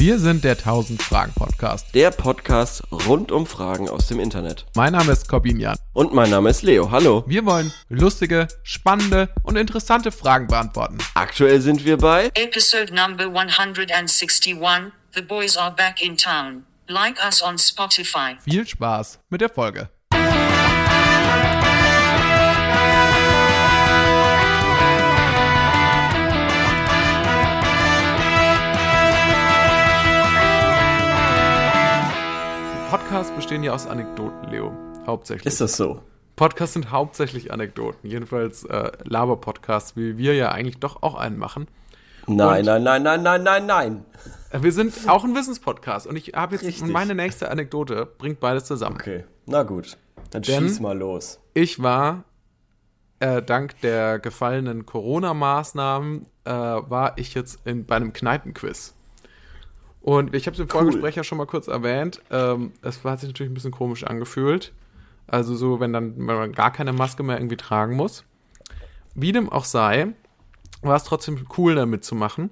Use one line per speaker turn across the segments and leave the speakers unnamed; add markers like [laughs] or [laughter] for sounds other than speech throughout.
Wir sind der 1000 Fragen Podcast.
Der Podcast rund um Fragen aus dem Internet.
Mein Name ist Corbin Jan.
Und mein Name ist Leo. Hallo.
Wir wollen lustige, spannende und interessante Fragen beantworten.
Aktuell sind wir bei
Episode number 161 The Boys Are Back in Town. Like us on Spotify.
Viel Spaß mit der Folge. Podcasts bestehen ja aus Anekdoten, Leo. Hauptsächlich.
Ist das so?
Podcasts sind hauptsächlich Anekdoten. Jedenfalls äh, Laber-Podcasts, wie wir ja eigentlich doch auch einen machen.
Nein,
Und-
nein, nein, nein, nein, nein, nein.
Äh, Wir sind auch ein Wissenspodcast und ich habe jetzt
Richtig.
meine nächste Anekdote, bringt beides zusammen.
Okay, na gut. Dann
Denn-
schieß mal los.
Ich war, äh, dank der gefallenen Corona-Maßnahmen, äh, war ich jetzt in, bei einem Kneipenquiz. Und ich habe es im Vorgespräch ja schon mal kurz erwähnt. Ähm, es hat sich natürlich ein bisschen komisch angefühlt. Also so, wenn dann wenn man gar keine Maske mehr irgendwie tragen muss. Wie dem auch sei, war es trotzdem cool, da mitzumachen.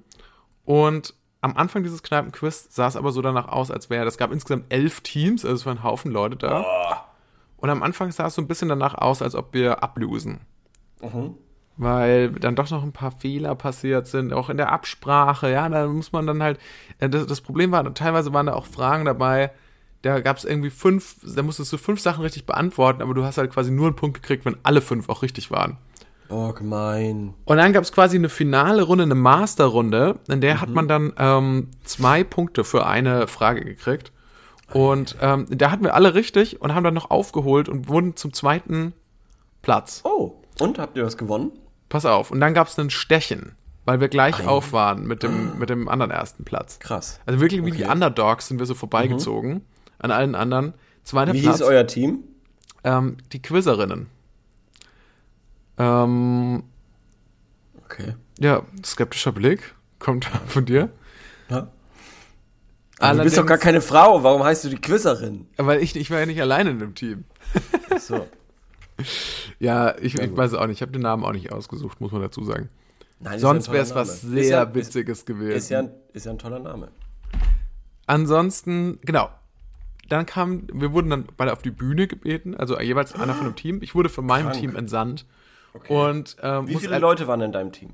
Und am Anfang dieses Kneipenquiz sah es aber so danach aus, als wäre, es gab insgesamt elf Teams, also es waren ein Haufen Leute da. Und am Anfang sah es so ein bisschen danach aus, als ob wir ablosen. Weil dann doch noch ein paar Fehler passiert sind, auch in der Absprache, ja, da muss man dann halt, äh, das, das Problem war, teilweise waren da auch Fragen dabei, da gab es irgendwie fünf, da musstest du fünf Sachen richtig beantworten, aber du hast halt quasi nur einen Punkt gekriegt, wenn alle fünf auch richtig waren.
Oh, gemein.
Und dann gab es quasi eine finale Runde, eine Masterrunde, in der hat man dann ähm, zwei Punkte für eine Frage gekriegt. Und ähm, da hatten wir alle richtig und haben dann noch aufgeholt und wurden zum zweiten Platz.
Oh, und habt ihr was gewonnen?
Pass auf. Und dann gab es einen Stechen, weil wir gleich auf waren mit dem, mit dem anderen ersten Platz.
Krass.
Also wirklich wie die
Okay.
Underdogs sind wir so vorbeigezogen an allen anderen. Zweiter
Wie
Platz.
hieß euer Team?
ähm, die Quizzerinnen. Ähm,
Okay.
ja, skeptischer Blick kommt [laughs] von dir.
Ja. Aber du bist doch gar keine Frau. Warum heißt du die Quizzerin?
Weil ich, ich war ja nicht alleine in dem Team.
So. [laughs] [laughs]
Ja, ich, ich weiß auch nicht. Ich habe den Namen auch nicht ausgesucht, muss man dazu sagen.
Nein, ist
Sonst
ja
wäre es was sehr
ist ja,
Witziges gewesen.
Ist, ist, ja ein, ist ja ein toller Name.
Ansonsten, genau. Dann kam, wir wurden dann beide auf die Bühne gebeten, also jeweils einer von einem Team. Ich wurde von meinem
Krank.
Team entsandt. Und ähm,
Wie viele Leute waren in deinem Team?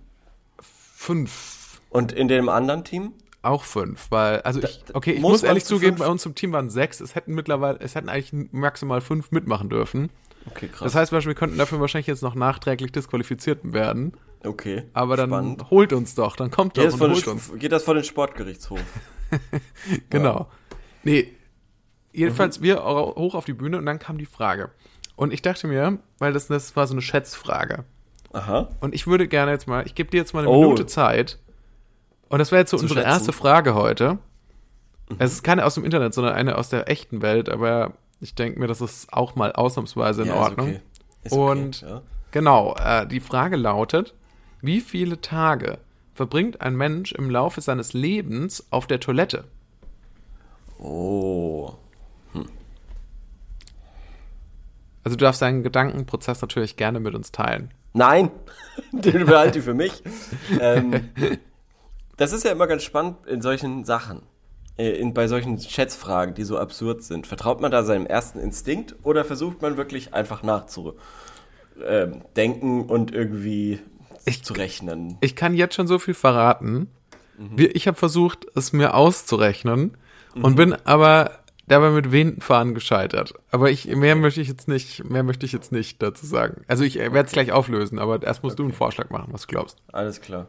Fünf.
Und in dem anderen Team?
Auch fünf, weil, also ich,
da
okay, ich
muss
muss ehrlich
zu
zugeben,
fünf-
bei uns im Team waren sechs. Es hätten mittlerweile, es hätten eigentlich maximal fünf mitmachen dürfen.
Okay, krass.
Das heißt, wir könnten dafür wahrscheinlich jetzt noch nachträglich disqualifiziert werden.
okay.
Aber dann
Spannend.
holt uns doch, dann kommt
Geht
doch
das,
und holt uns.
Geht das vor den Sportgerichtshof? [laughs]
Genau. Nee, jedenfalls
Mhm.
wir hoch auf die Bühne und dann kam die Frage. Und ich dachte mir, weil das, das war so eine Schätzfrage.
Aha.
Und ich würde gerne jetzt mal, ich gebe dir jetzt mal eine
Oh.
Minute Zeit. Und das wäre jetzt so
Zu
unsere
schätzen. Mhm.
erste Frage heute. Es ist keine aus dem Internet, sondern eine aus der echten Welt, aber ich denke mir, das ist auch mal ausnahmsweise in
Ja,
Ordnung.
Ist okay. Ist okay.
Und
ja.
genau, äh, die Frage lautet, wie viele Tage verbringt ein Mensch im Laufe seines Lebens auf der Toilette?
Oh.
Also du darfst deinen Gedankenprozess natürlich gerne mit uns teilen.
Nein, [laughs] den behalte ich für mich. ähm, [laughs] das ist ja immer ganz spannend in solchen Sachen. Äh, In, bei solchen Schätzfragen, die so absurd sind. Vertraut man da seinem ersten Instinkt oder versucht man wirklich einfach nachzudenken ähm, und irgendwie zu rechnen?
Ich kann jetzt schon so viel verraten. Wir, ich habe versucht, es mir auszurechnen und bin aber dabei mit wehenden Fahnen gescheitert. Aber ich mehr möchte ich jetzt nicht, mehr möchte ich jetzt nicht dazu sagen. Also ich werde es gleich auflösen, aber erst musst du einen Vorschlag machen, was du glaubst.
Alles klar.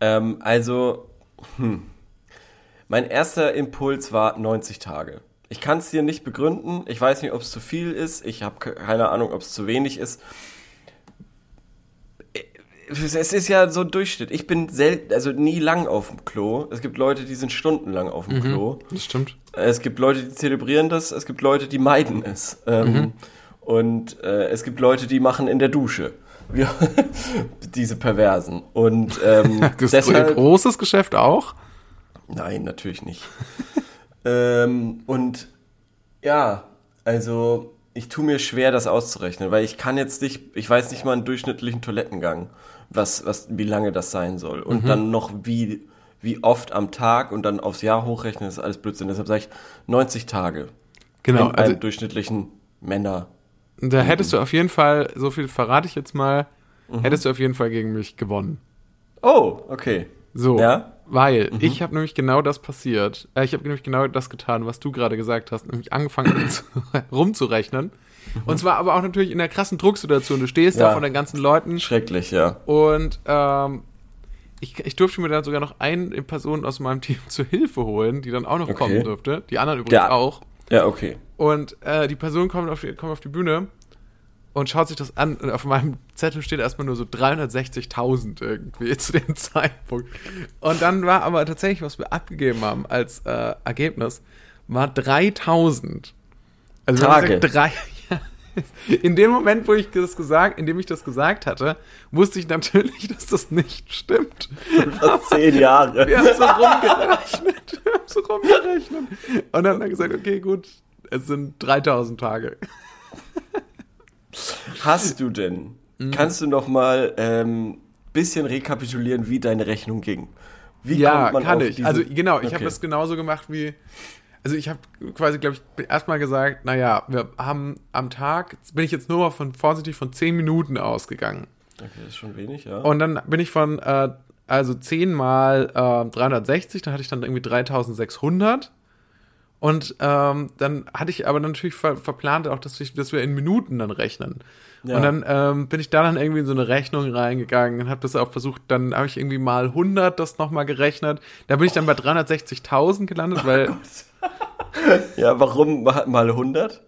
Ähm, also, hm. Mein erster Impuls war 90 Tage. Ich kann es dir nicht begründen. Ich weiß nicht, ob es zu viel ist. Ich habe keine Ahnung, ob es zu wenig ist. Es ist ja so ein Durchschnitt. Ich bin selten, also nie lang auf dem Klo. Es gibt Leute, die sind stundenlang auf dem Klo.
Das stimmt.
Es gibt Leute, die zelebrieren das. Es gibt Leute, die meiden es. Ähm, Und äh, es gibt Leute, die machen in der Dusche. [laughs] Diese Perversen. Und ähm, [laughs]
Das
deshalb,
großes Geschäft auch.
Nein, natürlich nicht. [laughs] ähm, und ja, also ich tue mir schwer, das auszurechnen, weil ich kann jetzt nicht, ich weiß nicht mal einen durchschnittlichen Toilettengang, was, was, wie lange das sein soll. Und dann noch wie, wie oft am Tag und dann aufs Jahr hochrechnen, ist alles Blödsinn. Deshalb sage ich 90 Tage.
Genau,
in
also
einem durchschnittlichen Männer.
da hättest du auf jeden Fall, so viel verrate ich jetzt mal, hättest du auf jeden Fall gegen mich gewonnen.
Oh, okay.
So,
Ja?
Weil ich habe nämlich genau das passiert. Äh, ich habe nämlich genau das getan, was du gerade gesagt hast, nämlich angefangen [coughs] zu, [laughs] rumzurechnen. Und zwar aber auch natürlich in der krassen Drucksituation. Du stehst da
Ja.
von den ganzen Leuten
Schrecklich, ja.
und ähm, ich, ich durfte mir dann sogar noch eine Person aus meinem Team [laughs] zur Hilfe holen, die dann auch noch
Okay.
kommen durfte. Die anderen übrigens
Der-
auch.
Ja, okay.
Und äh, die Person kommt auf, die, kommt auf die Bühne und schaut sich das an. Und auf meinem Zettel steht erstmal nur so 360.000 irgendwie [laughs] zu dem Zeitpunkt. Und dann war aber tatsächlich, was wir abgegeben haben als äh, Ergebnis, war 3000. Also wir haben
Tage.
drei. [laughs] In dem Moment, wo ich das gesagt, in dem ich das gesagt hatte, wusste ich natürlich, [laughs] dass das nicht stimmt.
Fast zehn Jahre.
Wir haben so rumgerechnet. Wir haben so rumgerechnet. Und dann hat er gesagt, okay, gut, es sind 3000 Tage.
Hast du denn,
Mhm.
kannst du noch mal ähm, bisschen rekapitulieren, wie deine Rechnung ging? Wie
Ja,
kommt man
kann ich.
diese-
Also genau, ich
Okay.
habe das genauso gemacht wie. Also ich habe quasi, glaube ich, erstmal gesagt, naja, wir haben am Tag, bin ich jetzt nur mal von vorsichtig von 10 Minuten ausgegangen.
Okay, das ist schon wenig, ja.
Und dann bin ich von, äh, also 10 mal äh, 360, dann hatte ich dann irgendwie 3600. Und ähm, dann hatte ich aber natürlich ver verplant auch, dass, ich, dass wir in Minuten dann rechnen.
Ja.
Und dann ähm, bin ich da dann irgendwie in so eine Rechnung reingegangen und habe das auch versucht, dann habe ich irgendwie mal 100 das nochmal gerechnet. Da bin ich dann bei 360.000 gelandet, weil, [laughs]
ja, warum ma- mal 100?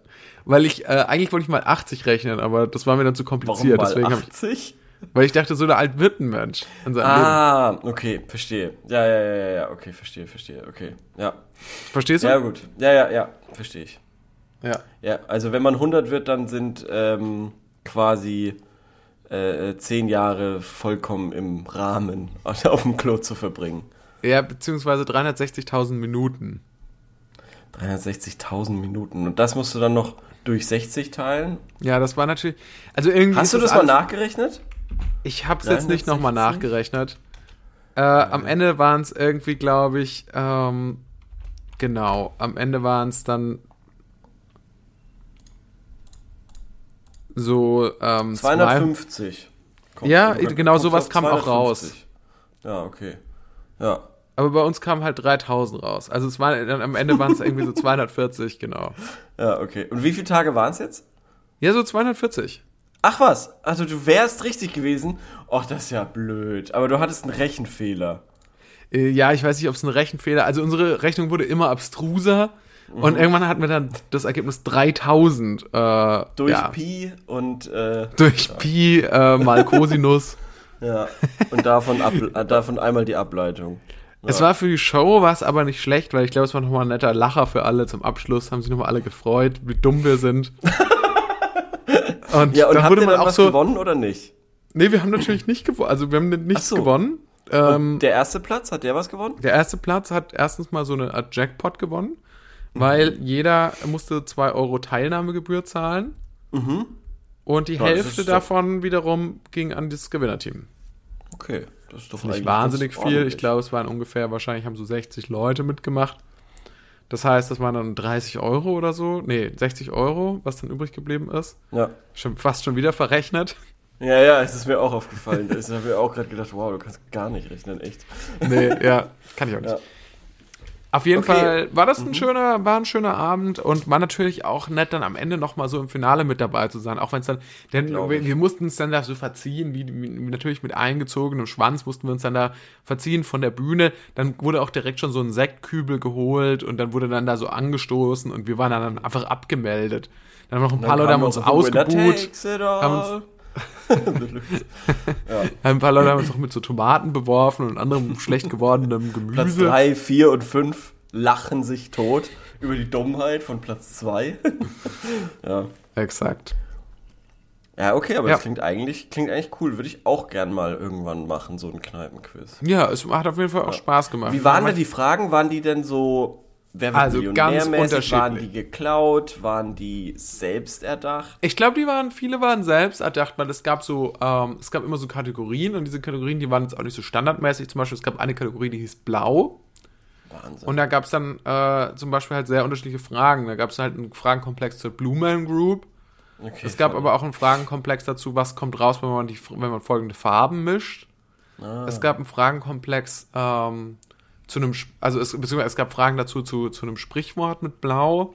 weil ich, äh, eigentlich wollte ich mal 80 rechnen, aber das war mir dann zu
Warum
kompliziert.
mal
Deswegen hab ich,
80?
Weil ich dachte, so der alt wird ein Mensch in seinem Leben.
Ah, okay, verstehe. Ja, ja, ja, ja, okay, verstehe, verstehe, okay. Ja.
Verstehst du?
Ja, gut. Ja, ja, ja, verstehe ich.
ja.
Ja, also wenn man 100 wird, dann sind ähm, quasi äh, zehn Jahre vollkommen im Rahmen [laughs] auf dem Klo zu verbringen.
Ja, beziehungsweise 360.000 Minuten.
360.000 Minuten. Und das musst du dann noch durch 60 teilen.
Ja, das war natürlich. Also irgendwie.
Hast du das mal nachgerechnet?
Ich habe es jetzt nicht nochmal
360?
nachgerechnet. Äh, am Ende waren es irgendwie, glaube ich, ähm, genau, am Ende waren es dann so ähm, zwei-
250. Kommt-
Ja, genau sowas kam auch raus.
250. Ja, okay. Ja.
Aber bei uns kamen halt 3000 raus. Also es war am Ende waren es irgendwie so [laughs] 240, genau.
Ja, okay. Und wie viele Tage waren es jetzt?
Ja, so 240.
Ach was, also du wärst richtig gewesen. Och, das ist ja blöd. Aber du hattest einen Rechenfehler.
Äh, ja, ich weiß nicht, ob es ein Rechenfehler. Also unsere Rechnung wurde immer abstruser. Und
Mhm.
irgendwann hatten wir dann das Ergebnis 3000. Äh,
Durch
ja,
Pi und äh,
durch Pi äh, mal Cosinus. [laughs]
ja. Und davon, ab, äh, davon einmal die Ableitung.
Es war für die Show, war es aber nicht schlecht, weil ich glaube, es war nochmal ein netter Lacher für alle zum Abschluss. Haben sich nochmal alle gefreut, wie dumm wir sind. [laughs] Und
Ja, und
dann
habt
wurde
ihr
man
dann
auch
was
so.
gewonnen oder nicht?
Nee, wir haben natürlich nicht gewonnen. Also wir haben nichts
so.
gewonnen. Ähm,
Der erste Platz, hat der was gewonnen?
der erste Platz hat erstens mal so eine Art Jackpot gewonnen, weil jeder musste 2 Euro Teilnahmegebühr zahlen. Und die
Ja,
Hälfte davon wiederum ging an das Gewinnerteam.
Okay, das ist doch
Nicht wahnsinnig viel.
ordentlich.
Ich glaube, es waren ungefähr, wahrscheinlich haben so 60 Leute mitgemacht. Das heißt, das waren dann 30 Euro oder so. Nee, 60 Euro, was dann übrig geblieben ist.
Ja.
Schon, fast schon wieder verrechnet.
ja, ja, es ist mir auch aufgefallen. Ich habe mir auch gerade gedacht, wow, du kannst gar nicht rechnen, echt.
Nee, ja, [laughs] kann ich auch nicht.
Ja.
Auf jeden
Okay. Mhm.
Fall war das ein schöner, war ein schöner Abend und war natürlich auch nett, dann am Ende nochmal so im Finale mit dabei zu sein. Auch wenn es dann, denn wir, wir mussten uns dann da so verziehen, wie, wie natürlich mit eingezogenem Schwanz mussten wir uns dann da verziehen von der Bühne. Dann wurde auch direkt schon so ein Sektkübel geholt und dann wurde dann da so angestoßen und wir waren dann einfach abgemeldet. Dann haben noch ein paar Leute haben uns ausgebuht. haben Ein paar Leute haben uns auch mit so Tomaten beworfen und anderem schlecht gewordenem
Platz
Gemüse.
3, 4 und 5 lachen sich tot über die Dummheit von Platz 2. [laughs] ja.
Exakt.
Ja, okay, aber
Ja.
das klingt eigentlich, klingt eigentlich cool. Würde ich auch gern mal irgendwann machen, so ein Kneipenquiz.
Ja, es hat auf jeden Fall auch Spaß gemacht.
Wie waren denn die Fragen? Waren die denn so Wer wird
Also ganz
millionärmäßig? Waren
unterschiedlich.
die geklaut? Waren die selbst erdacht?
Ich glaube, die waren, viele waren selbst erdacht, weil es gab so, ähm, es gab immer so Kategorien und diese Kategorien, die waren jetzt auch nicht so standardmäßig. Zum Beispiel, es gab eine Kategorie, die hieß Blau.
Wahnsinn.
Und da gab es dann äh, zum Beispiel halt sehr unterschiedliche Fragen. Da gab es halt einen Fragenkomplex zur Blue Man Group.
Okay,
Es gab aber auch einen Fragenkomplex dazu, was kommt raus, wenn man, die, wenn man folgende Farben mischt.
Ah.
Es gab einen Fragenkomplex ähm, zu einem, also es, beziehungsweise es gab Fragen dazu zu, zu einem Sprichwort mit Blau.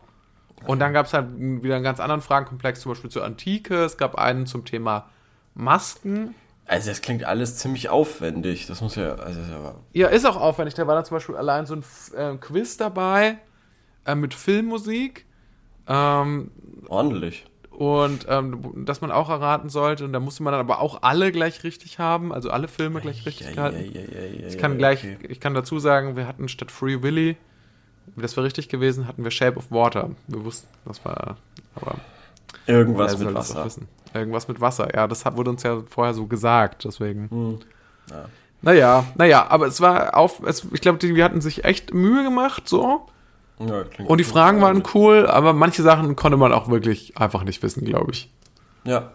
Und dann gab es halt wieder einen ganz anderen Fragenkomplex, zum Beispiel zur Antike. Es gab einen zum Thema Masken.
Also das klingt alles ziemlich aufwendig. Das muss ja, also ja
Ja, ist auch aufwendig. Da war dann zum Beispiel allein so ein äh, Quiz dabei äh, mit Filmmusik. Ähm,
ordentlich.
Und ähm, dass man auch erraten sollte. Und da musste man dann aber auch alle gleich richtig haben, also alle Filme gleich richtig
Ja,
gehalten.
ja, ja,
ich kann gleich,
okay.
ich kann dazu sagen, wir hatten statt Free Willy, das wäre richtig gewesen, hatten wir Shape of Water. Wir wussten, das war, aber
Irgendwas mit Wasser.
wissen? Irgendwas mit Wasser, ja, das wurde uns ja vorher so gesagt, deswegen.
Hm. Ja.
Naja, naja, aber es war auf, es, ich glaube, die, die hatten sich echt Mühe gemacht, so.
Ja,
Und die. Fragen waren cool, aber manche Sachen konnte man auch wirklich einfach nicht wissen, glaube ich.
Ja.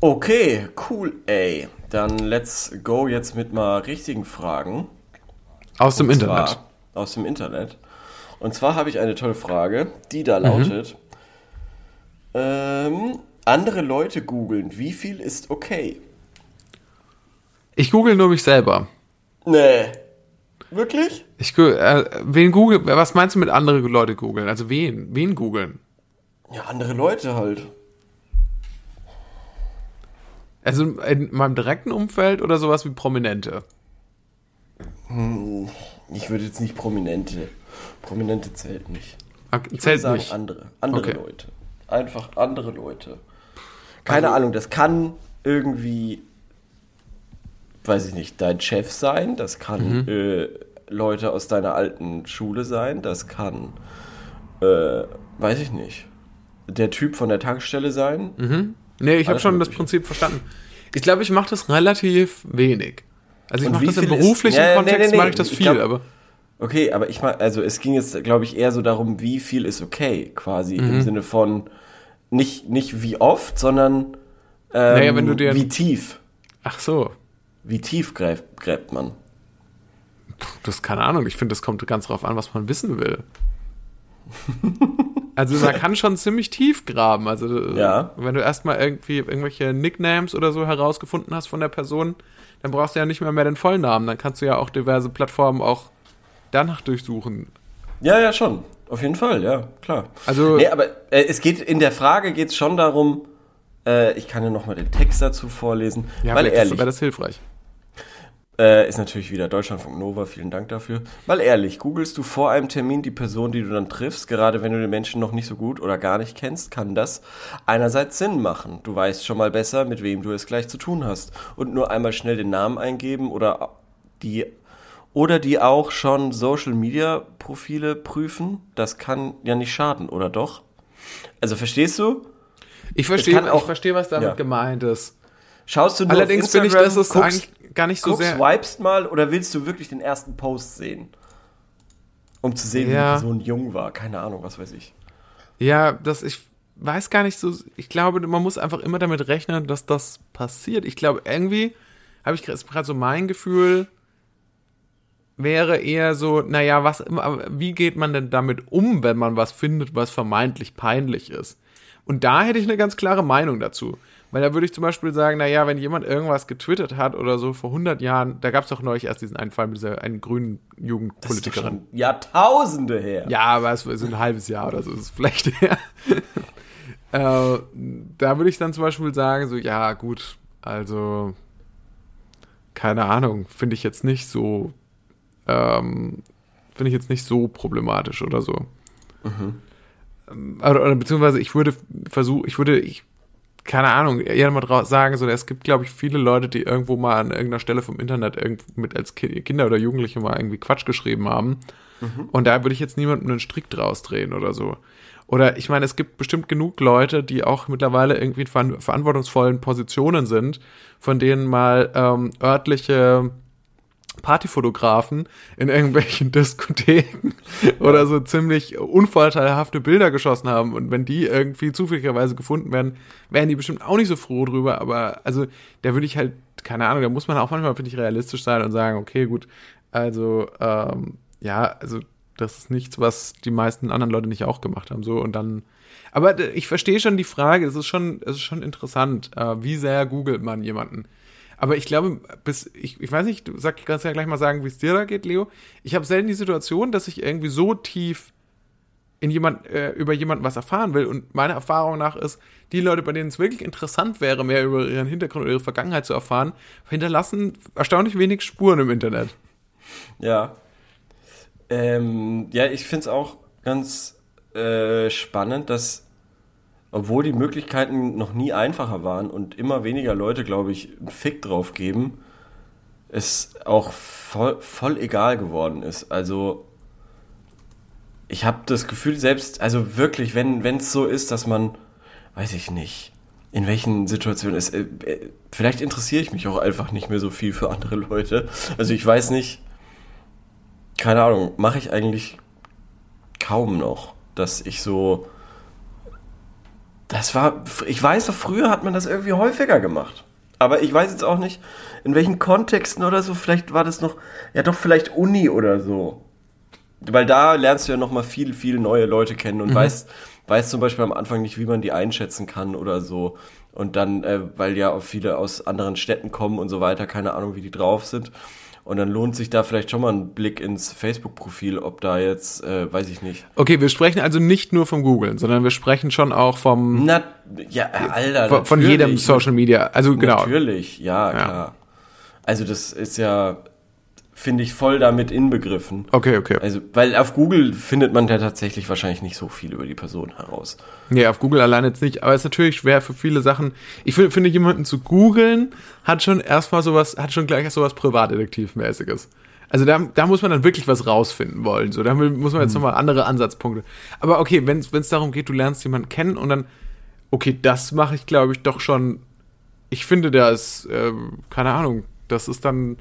Okay, cool, ey. Dann let's go jetzt mit mal richtigen Fragen.
Aus dem Internet.
Zwar aus dem Internet. Und zwar habe ich eine tolle Frage, die
Mhm.
da lautet: ähm, Andere Leute googeln, wie viel ist okay?
Ich google nur mich selber.
Nee. Wirklich?
Ich, äh, wen google, was meinst du mit andere Leute googeln? Also wen? Wen googeln?
Ja, andere Leute halt.
Also in meinem direkten Umfeld oder sowas wie Prominente?
Ich würde jetzt nicht Prominente. Prominente zählt nicht.
Ah,
Ich
Zählt
sagen
nicht.
andere. Andere
Okay.
Leute. Einfach andere Leute. Keine
Also-
Ahnung, das kann irgendwie, weiß ich nicht, dein Chef sein, das kann
Mhm.
äh, Leute aus deiner alten Schule sein, das kann, äh, weiß ich nicht, der Typ von der Tankstelle sein.
Nee, ich habe schon das
Mögliche.
Prinzip verstanden. Ich glaube, ich mache das relativ wenig. Also ich mache das im
viel ist-
beruflichen
Ja,
Kontext,
nee, nee.
mache ich das
Ich
viel,
glaub-
aber
Okay, aber ich meine, also es ging jetzt, glaube ich, eher so darum, wie viel ist okay, quasi
Mhm.
im Sinne von nicht, nicht wie oft, sondern ähm,
Naja, wenn du dir-
wie tief.
ach so,
Wie tief gräbt, gräbt man?
das ist keine Ahnung. Ich finde, das kommt ganz drauf an, was man wissen will. [laughs] Also man kann schon ziemlich tief graben. Also
Ja.
wenn du erstmal irgendwie irgendwelche Nicknames oder so herausgefunden hast von der Person, dann brauchst du ja nicht mehr mehr den Vollnamen. Dann kannst du ja auch diverse Plattformen auch danach durchsuchen.
Ja, ja, schon. Auf jeden Fall, ja, klar.
Also-
Nee, aber äh, es geht, in der Frage geht es schon darum, äh, ich kann ja nochmal den Text dazu vorlesen,
Ja,
weil ehrlich,
wäre das hilfreich.
Äh, ist natürlich wieder Deutschlandfunk Nova, vielen Dank dafür. Mal ehrlich, googelst du vor einem Termin die Person, die du dann triffst, gerade wenn du den Menschen noch nicht so gut oder gar nicht kennst, kann das einerseits Sinn machen. Du weißt schon mal besser, mit wem du es gleich zu tun hast. Und nur einmal schnell den Namen eingeben oder die oder die auch schon Social Media Profile prüfen, das kann ja nicht schaden, oder doch? Also verstehst du?
Ich verstehe,
auch-
ich verstehe, was damit
ja.
gemeint ist.
Schaust du nur
Allerdings
auf
ich,
Instagram,
dass es
guckst-
eigentlich gar nicht so
guckst,
sehr.
swipest mal oder willst du wirklich den ersten Post sehen? Um zu sehen, wie
Ja.
die Person jung war. Keine Ahnung, was weiß ich.
Ja, das ich weiß gar nicht so. Ich glaube, man muss einfach immer damit rechnen, dass das passiert. Ich glaube, irgendwie habe ich gerade so mein Gefühl wäre eher so, naja, was wie geht man denn damit um, wenn man was findet, was vermeintlich peinlich ist? Und da hätte ich eine ganz klare Meinung dazu. Weil da würde ich zum Beispiel sagen, naja, wenn jemand irgendwas getwittert hat oder so vor 100 Jahren, da gab es doch neulich erst diesen einen Fall mit dieser einen grünen
Das ist
Jugendpolitikerin.
schon Jahrtausende her.
Ja, aber es ist ein halbes Jahr oder so, ist es vielleicht her. [laughs] äh, da würde ich dann zum Beispiel sagen, so, ja, gut, also, keine Ahnung, finde ich jetzt nicht so, ähm, finde ich jetzt nicht so problematisch oder so. Ähm, Oder, oder beziehungsweise ich würde versuchen, ich würde, ich, keine Ahnung, eher mal sagen, so, es gibt, glaube ich, viele Leute, die irgendwo mal an irgendeiner Stelle vom Internet mit als Ki Kinder oder Jugendliche mal irgendwie Quatsch geschrieben haben. Und da würde ich jetzt niemandem einen Strick draus drehen oder so. Oder ich meine, es gibt bestimmt genug Leute, die auch mittlerweile irgendwie in ver verantwortungsvollen Positionen sind, von denen mal ähm, örtliche Partyfotografen in irgendwelchen [laughs] Diskotheken oder so ziemlich unvorteilhafte Bilder geschossen haben. Und wenn die irgendwie zufälligerweise gefunden werden, wären die bestimmt auch nicht so froh drüber. Aber also, da würde ich halt, keine Ahnung, da muss man auch manchmal, finde ich, realistisch sein und sagen, okay, gut, also, ähm, ja, also, das ist nichts, was die meisten anderen Leute nicht auch gemacht haben. So, und dann. Aber ich verstehe schon die Frage, es ist schon, es ist schon interessant, äh, wie sehr googelt man jemanden. Aber ich glaube, bis, ich, ich weiß nicht, du sag, kannst ja gleich mal sagen, wie es dir da geht, Leo. Ich habe selten die Situation, dass ich irgendwie so tief in jemand, äh, über jemanden was erfahren will. Und meine Erfahrung nach ist, die Leute, bei denen es wirklich interessant wäre, mehr über ihren Hintergrund oder ihre Vergangenheit zu erfahren, hinterlassen erstaunlich wenig Spuren im Internet.
Ja. Ähm, ja, ich finde es auch ganz äh, spannend, dass obwohl die Möglichkeiten noch nie einfacher waren und immer weniger Leute, glaube ich, einen Fick drauf geben, es auch voll, voll egal geworden ist. Also ich habe das Gefühl, selbst, also wirklich, wenn es so ist, dass man, weiß ich nicht, in welchen Situationen ist, äh, äh, vielleicht interessiere ich mich auch einfach nicht mehr so viel für andere Leute. Also ich weiß nicht, keine Ahnung, mache ich eigentlich kaum noch, dass ich so das war, ich weiß, früher hat man das irgendwie häufiger gemacht. Aber ich weiß jetzt auch nicht, in welchen Kontexten oder so. Vielleicht war das noch, ja doch, vielleicht Uni oder so. Weil da lernst du ja nochmal viel, viel neue Leute kennen und mhm. weißt, weißt zum Beispiel am Anfang nicht, wie man die einschätzen kann oder so. Und dann, äh, weil ja auch viele aus anderen Städten kommen und so weiter, keine Ahnung, wie die drauf sind. Und dann lohnt sich da vielleicht schon mal ein Blick ins Facebook-Profil, ob da jetzt, äh, weiß ich nicht.
Okay, wir sprechen also nicht nur vom Googlen, sondern wir sprechen schon auch vom.
Na, ja, Alter.
Von, von jedem Social Media. Also genau.
Natürlich, ja, klar. Ja. Also das ist ja finde ich voll damit inbegriffen.
Okay, okay.
Also, weil auf Google findet man ja tatsächlich wahrscheinlich nicht so viel über die Person heraus.
Nee, auf Google allein jetzt nicht, aber es ist natürlich schwer für viele Sachen. Ich finde, finde jemanden zu googeln hat schon erstmal sowas, hat schon gleich sowas Privatdetektivmäßiges. Also da, da muss man dann wirklich was rausfinden wollen. So, da muss man jetzt hm. nochmal andere Ansatzpunkte. Aber okay, wenn es darum geht, du lernst jemanden kennen und dann, okay, das mache ich, glaube ich, doch schon. Ich finde, da ist, äh, keine Ahnung, das ist dann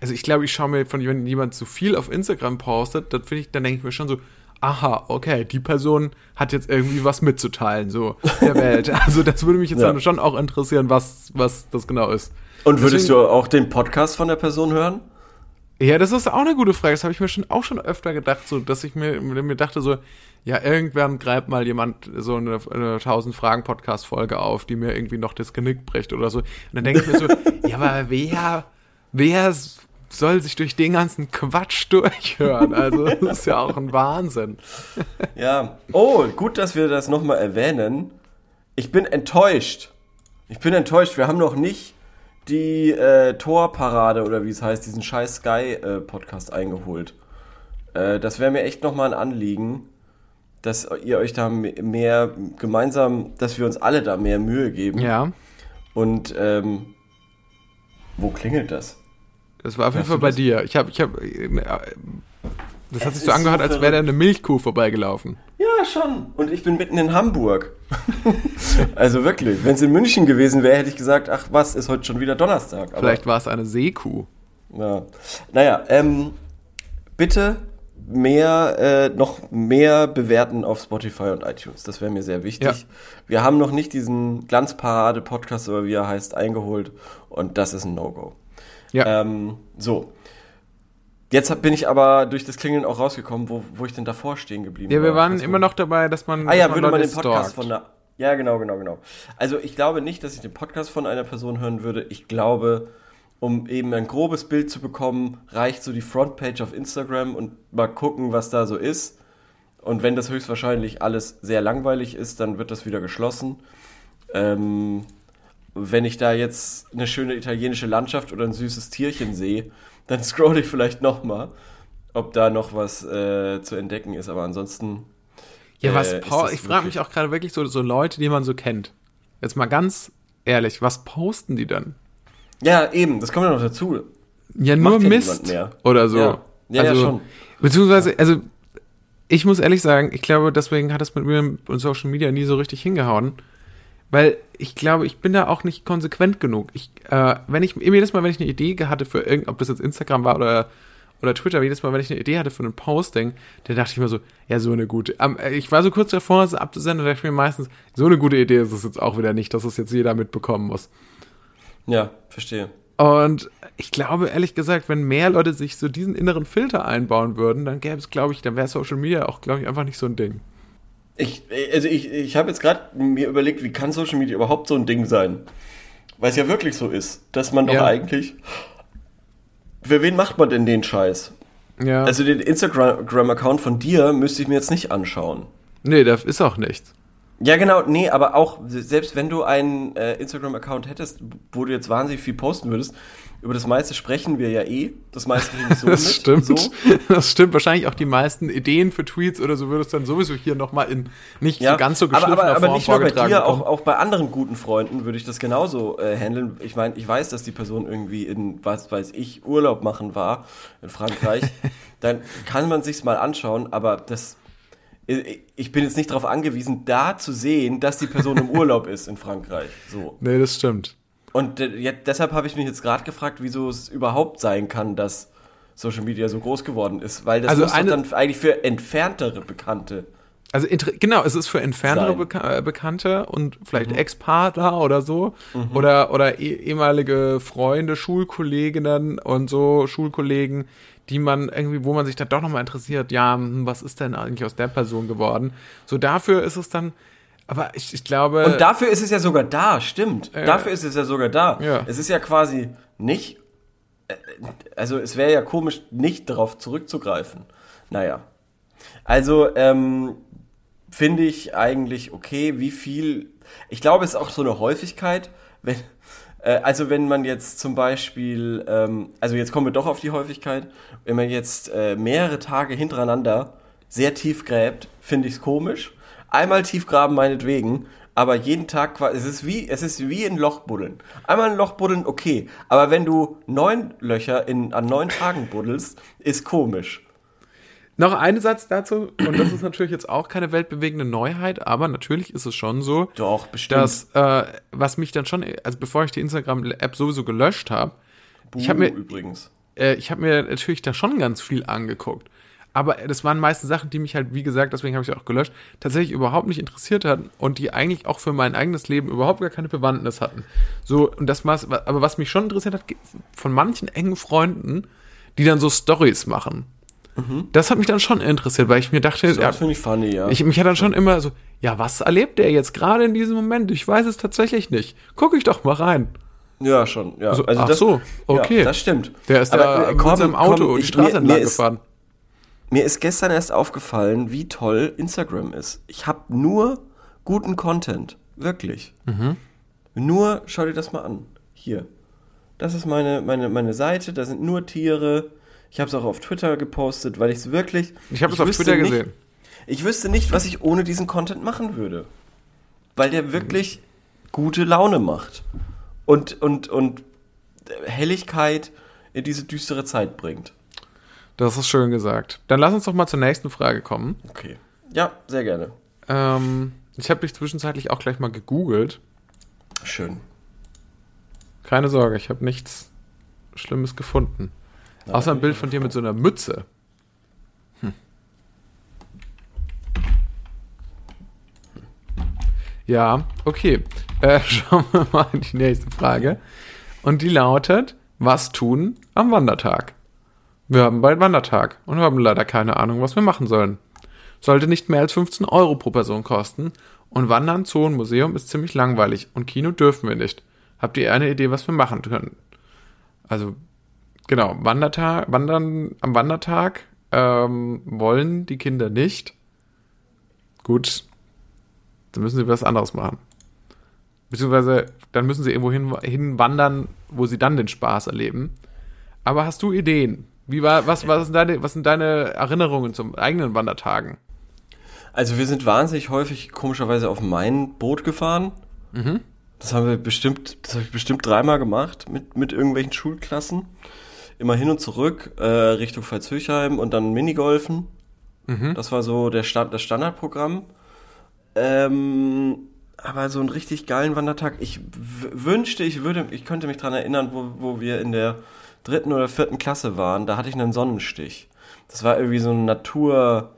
also ich glaube, ich schaue mir von jemandem, jemand zu viel auf Instagram postet, dann finde ich, dann denke ich mir schon so, aha, okay, die Person hat jetzt irgendwie was mitzuteilen, so der [laughs] Welt. Also das würde mich jetzt ja. schon auch interessieren, was, was das genau ist.
Und würdest Deswegen, du auch den Podcast von der Person hören?
Ja, das ist auch eine gute Frage. Das habe ich mir schon auch schon öfter gedacht, so dass ich mir, mir dachte so, ja, irgendwann greift mal jemand so eine, eine 1000 Fragen Podcast Folge auf, die mir irgendwie noch das Genick bricht oder so. Und dann denke ich mir so, [laughs] ja, aber wer, wer soll sich durch den ganzen Quatsch durchhören. Also das ist ja auch ein Wahnsinn.
Ja. Oh, gut, dass wir das nochmal erwähnen. Ich bin enttäuscht. Ich bin enttäuscht. Wir haben noch nicht die äh, Torparade oder wie es heißt, diesen scheiß Sky-Podcast äh, eingeholt. Äh, das wäre mir echt nochmal ein Anliegen, dass ihr euch da mehr gemeinsam, dass wir uns alle da mehr Mühe geben.
Ja.
Und ähm, wo klingelt das?
Das war auf jeden Fall bei dir. Ich habe, ich habe, das hat sich so angehört, als wäre da eine Milchkuh vorbeigelaufen.
Ja, schon. Und ich bin mitten in Hamburg. [laughs] also wirklich, wenn es in München gewesen wäre, hätte ich gesagt, ach was, ist heute schon wieder Donnerstag.
Aber Vielleicht war es eine Seekuh.
Ja. Naja, ähm, bitte mehr, äh, noch mehr bewerten auf Spotify und iTunes. Das wäre mir sehr wichtig. Ja. Wir haben noch nicht diesen Glanzparade-Podcast, oder wie er heißt, eingeholt. Und das ist ein No-Go. Ja. Ähm, so. Jetzt bin ich aber durch das Klingeln auch rausgekommen, wo, wo ich denn davor stehen geblieben
Ja, wir waren war. immer noch dabei, dass man.
Ah ja,
man
würde man den Podcast stalkt. von der. Ja, genau, genau, genau. Also ich glaube nicht, dass ich den Podcast von einer Person hören würde. Ich glaube, um eben ein grobes Bild zu bekommen, reicht so die Frontpage auf Instagram und mal gucken, was da so ist. Und wenn das höchstwahrscheinlich alles sehr langweilig ist, dann wird das wieder geschlossen. Ähm, wenn ich da jetzt eine schöne italienische Landschaft oder ein süßes Tierchen sehe, dann [laughs] scroll ich vielleicht noch mal, ob da noch was äh, zu entdecken ist. Aber ansonsten.
Ja, was äh, ich frage mich auch gerade wirklich so, so Leute, die man so kennt. Jetzt mal ganz ehrlich, was posten die dann?
Ja, eben, das kommt ja noch dazu.
Ja, nur Mist oder so.
Ja, ja, also, ja schon.
Beziehungsweise, also ich muss ehrlich sagen, ich glaube, deswegen hat es mit mir und Social Media nie so richtig hingehauen weil ich glaube, ich bin da auch nicht konsequent genug. Ich, äh, wenn ich, jedes Mal, wenn ich eine Idee hatte für irgend, ob das jetzt Instagram war oder, oder Twitter, jedes Mal, wenn ich eine Idee hatte für ein Posting, dann dachte ich mir so, ja, so eine gute. Ähm, ich war so kurz davor, es abzusenden, und dachte ich mir meistens, so eine gute Idee ist es jetzt auch wieder nicht, dass es jetzt jeder mitbekommen muss.
Ja, verstehe.
Und ich glaube, ehrlich gesagt, wenn mehr Leute sich so diesen inneren Filter einbauen würden, dann gäbe es, glaube ich, dann wäre Social Media auch, glaube ich, einfach nicht so ein Ding.
Ich, also ich, ich habe jetzt gerade mir überlegt, wie kann Social Media überhaupt so ein Ding sein? Weil es ja wirklich so ist, dass man doch
Ja.
eigentlich. Für wen macht man denn den Scheiß?
Ja.
Also den Instagram-Account von dir müsste ich mir jetzt nicht anschauen.
nee, da ist auch nichts.
Ja, genau, nee, aber auch, selbst wenn du einen äh, Instagram-Account hättest, wo du jetzt wahnsinnig viel posten würdest, über das meiste sprechen wir ja eh. Das meiste kriege ich [laughs] so
Das
mit.
stimmt.
So.
Das stimmt. Wahrscheinlich auch die meisten Ideen für Tweets oder so würdest dann sowieso hier nochmal in nicht so ganz so
aber,
geschliffener
aber, aber
Form
nicht nur bei dir, auch, auch bei anderen guten Freunden würde ich das genauso äh, handeln. Ich meine, ich weiß, dass die Person irgendwie in, was weiß ich, Urlaub machen war in Frankreich. [laughs] Dann kann man sich's mal anschauen, aber das, ich ich bin jetzt nicht darauf angewiesen, da zu sehen, dass die Person im Urlaub ist in Frankreich. So.
Nee, das stimmt.
Und jetzt, deshalb habe ich mich jetzt gerade gefragt, wieso es überhaupt sein kann, dass Social Media so groß geworden ist. Weil das
Also
muss
eine-
dann eigentlich für entferntere Bekannte.
Also genau, es ist für entferntere.
Mhm.
Beka äh, Bekannte und vielleicht Ex-Partner oder so oder oder eh ehemalige Freunde, Schulkolleginnen und so Schulkollegen, die man irgendwie, wo man sich dann doch nochmal interessiert, ja, hm, was ist denn eigentlich aus der Person geworden? So dafür ist es dann, aber ich, ich glaube,
Und dafür ist es ja sogar da, stimmt. dafür ist es ja sogar da.
Ja.
Es ist ja quasi nicht, äh, also es wäre ja komisch, nicht darauf zurückzugreifen. Naja. Also, ähm, finde ich eigentlich okay, wie viel, ich glaube, es ist auch so eine Häufigkeit, wenn, äh, also wenn man jetzt zum Beispiel, ähm, also jetzt kommen wir doch auf die Häufigkeit, wenn man jetzt äh, mehrere Tage hintereinander sehr tief gräbt, finde ich es komisch. Einmal tief graben meinetwegen, aber jeden Tag quasi, es ist wie, es ist wie ein Loch buddeln. Einmal ein Loch buddeln, okay, aber wenn du neun Löcher in, an neun Tagen buddelst, ist komisch.
Noch ein Satz dazu, und das ist natürlich jetzt auch keine weltbewegende Neuheit, aber natürlich ist es schon so,
Doch, bestimmt.
dass, äh, was mich dann schon, also bevor ich die Instagram-App sowieso gelöscht habe, ich habe mir,
übrigens.
äh, ich habe mir natürlich da schon ganz viel angeguckt. Aber das waren meistens Sachen, die mich halt, wie gesagt, deswegen habe ich sie auch gelöscht, tatsächlich überhaupt nicht interessiert hatten und die eigentlich auch für mein eigenes Leben überhaupt gar keine Bewandtnis hatten. So, und das war's, aber was mich schon interessiert hat, von manchen engen Freunden, die dann so Stories machen. Das hat mich dann schon interessiert, weil ich mir dachte,
Das
ja,
finde ich funny, ja.
ich, mich hat dann schon immer so, ja, was erlebt der jetzt gerade in diesem Moment? Ich weiß es tatsächlich nicht. Guck ich doch mal rein.
ja, schon, ja.
Also, ach so, okay.
Ja, das stimmt.
Der ist da
äh,
mit seinem Auto
komm,
die Straße entlang gefahren.
Mir ist gestern erst aufgefallen, wie toll Instagram ist. Ich habe nur guten Content. Wirklich.
Mhm.
Nur, schau dir das mal an. Hier. Das ist meine, meine, meine Seite, da sind nur Tiere. Ich habe es auch auf Twitter gepostet, weil ich es wirklich.
Ich habe es auf Twitter
nicht,
gesehen.
Ich wüsste nicht, was ich ohne diesen Content machen würde. Weil der wirklich gute Laune macht. Und, und, und Helligkeit in diese düstere Zeit bringt.
Das ist schön gesagt. Dann lass uns doch mal zur nächsten Frage kommen.
Okay. Ja, sehr gerne.
Ähm, ich habe dich zwischenzeitlich auch gleich mal gegoogelt.
Schön.
Keine Sorge, ich habe nichts Schlimmes gefunden. Außer ein Bild von dir mit so einer Mütze. Hm. Ja, okay. Äh, [laughs] schauen wir mal in die nächste Frage. Und die lautet, was tun am Wandertag? Wir haben bald Wandertag und haben leider keine Ahnung, was wir machen sollen. Sollte nicht mehr als 15 Euro pro Person kosten und Wandern, Zoo und Museum ist ziemlich langweilig und Kino dürfen wir nicht. Habt ihr eine Idee, was wir machen können? Also, genau, Wandertag, Wandern am Wandertag ähm, wollen die Kinder nicht. Gut, dann müssen sie was anderes machen. Beziehungsweise, dann müssen sie irgendwo hin, hin wandern, wo sie dann den Spaß erleben. Aber hast du Ideen? Wie war, was, was, sind deine, was sind deine Erinnerungen zum eigenen Wandertagen?
Also wir sind wahnsinnig häufig komischerweise auf mein Boot gefahren. Das haben wir bestimmt, das habe ich bestimmt dreimal gemacht mit, mit irgendwelchen Schulklassen. Immer hin und zurück äh, Richtung Pfalzhöchheim und dann Minigolfen. Das war so der Stand, das Standardprogramm. Ähm, aber so einen richtig geilen Wandertag. Ich wünschte, ich würde, ich könnte mich dran erinnern, wo, wo wir in der dritten oder vierten Klasse waren. Da hatte ich einen Sonnenstich. Das war irgendwie so ein Naturpark,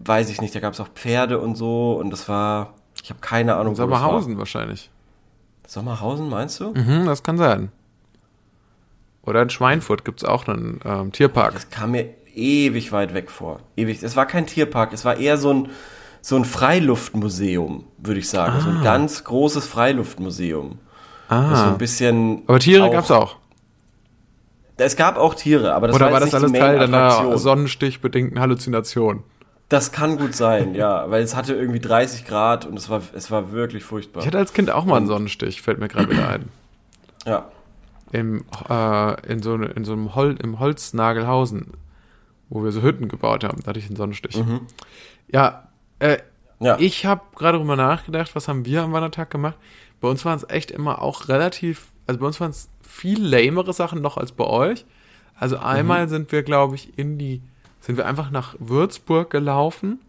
weiß ich nicht. Da gab es auch Pferde und so und das war, ich habe keine Ahnung.
Sommerhausen wahrscheinlich.
Sommerhausen meinst du?
Mhm, das kann sein. Oder in Schweinfurt gibt es auch einen ähm, Tierpark.
Das kam mir ewig weit weg vor. Ewig. Es war kein Tierpark, es war eher so ein, so ein Freiluftmuseum, würde ich sagen. Ah. So ein ah. ganz großes Freiluftmuseum. Ah. So ein bisschen.
Aber Tiere gab es auch.
Es gab auch Tiere, aber das
Oder
war,
war das alles Teil deiner sonnenstichbedingten Halluzination?
Das kann gut sein, ja, weil es hatte irgendwie 30 Grad und es war, es war wirklich furchtbar.
Ich hatte als Kind auch mal einen Sonnenstich, fällt mir gerade wieder ein.
Ja.
Im, äh, in, so, in so einem Hol im Holznagelhausen, wo wir so Hütten gebaut haben, da hatte ich einen Sonnenstich. Mhm. Ja, äh, ja, ich habe gerade drüber nachgedacht, was haben wir am Wandertag gemacht? Bei uns waren es echt immer auch relativ, also bei uns waren es viel lamere Sachen noch als bei euch. Also einmal mhm. sind wir, glaube ich, in die sind wir einfach nach Würzburg gelaufen.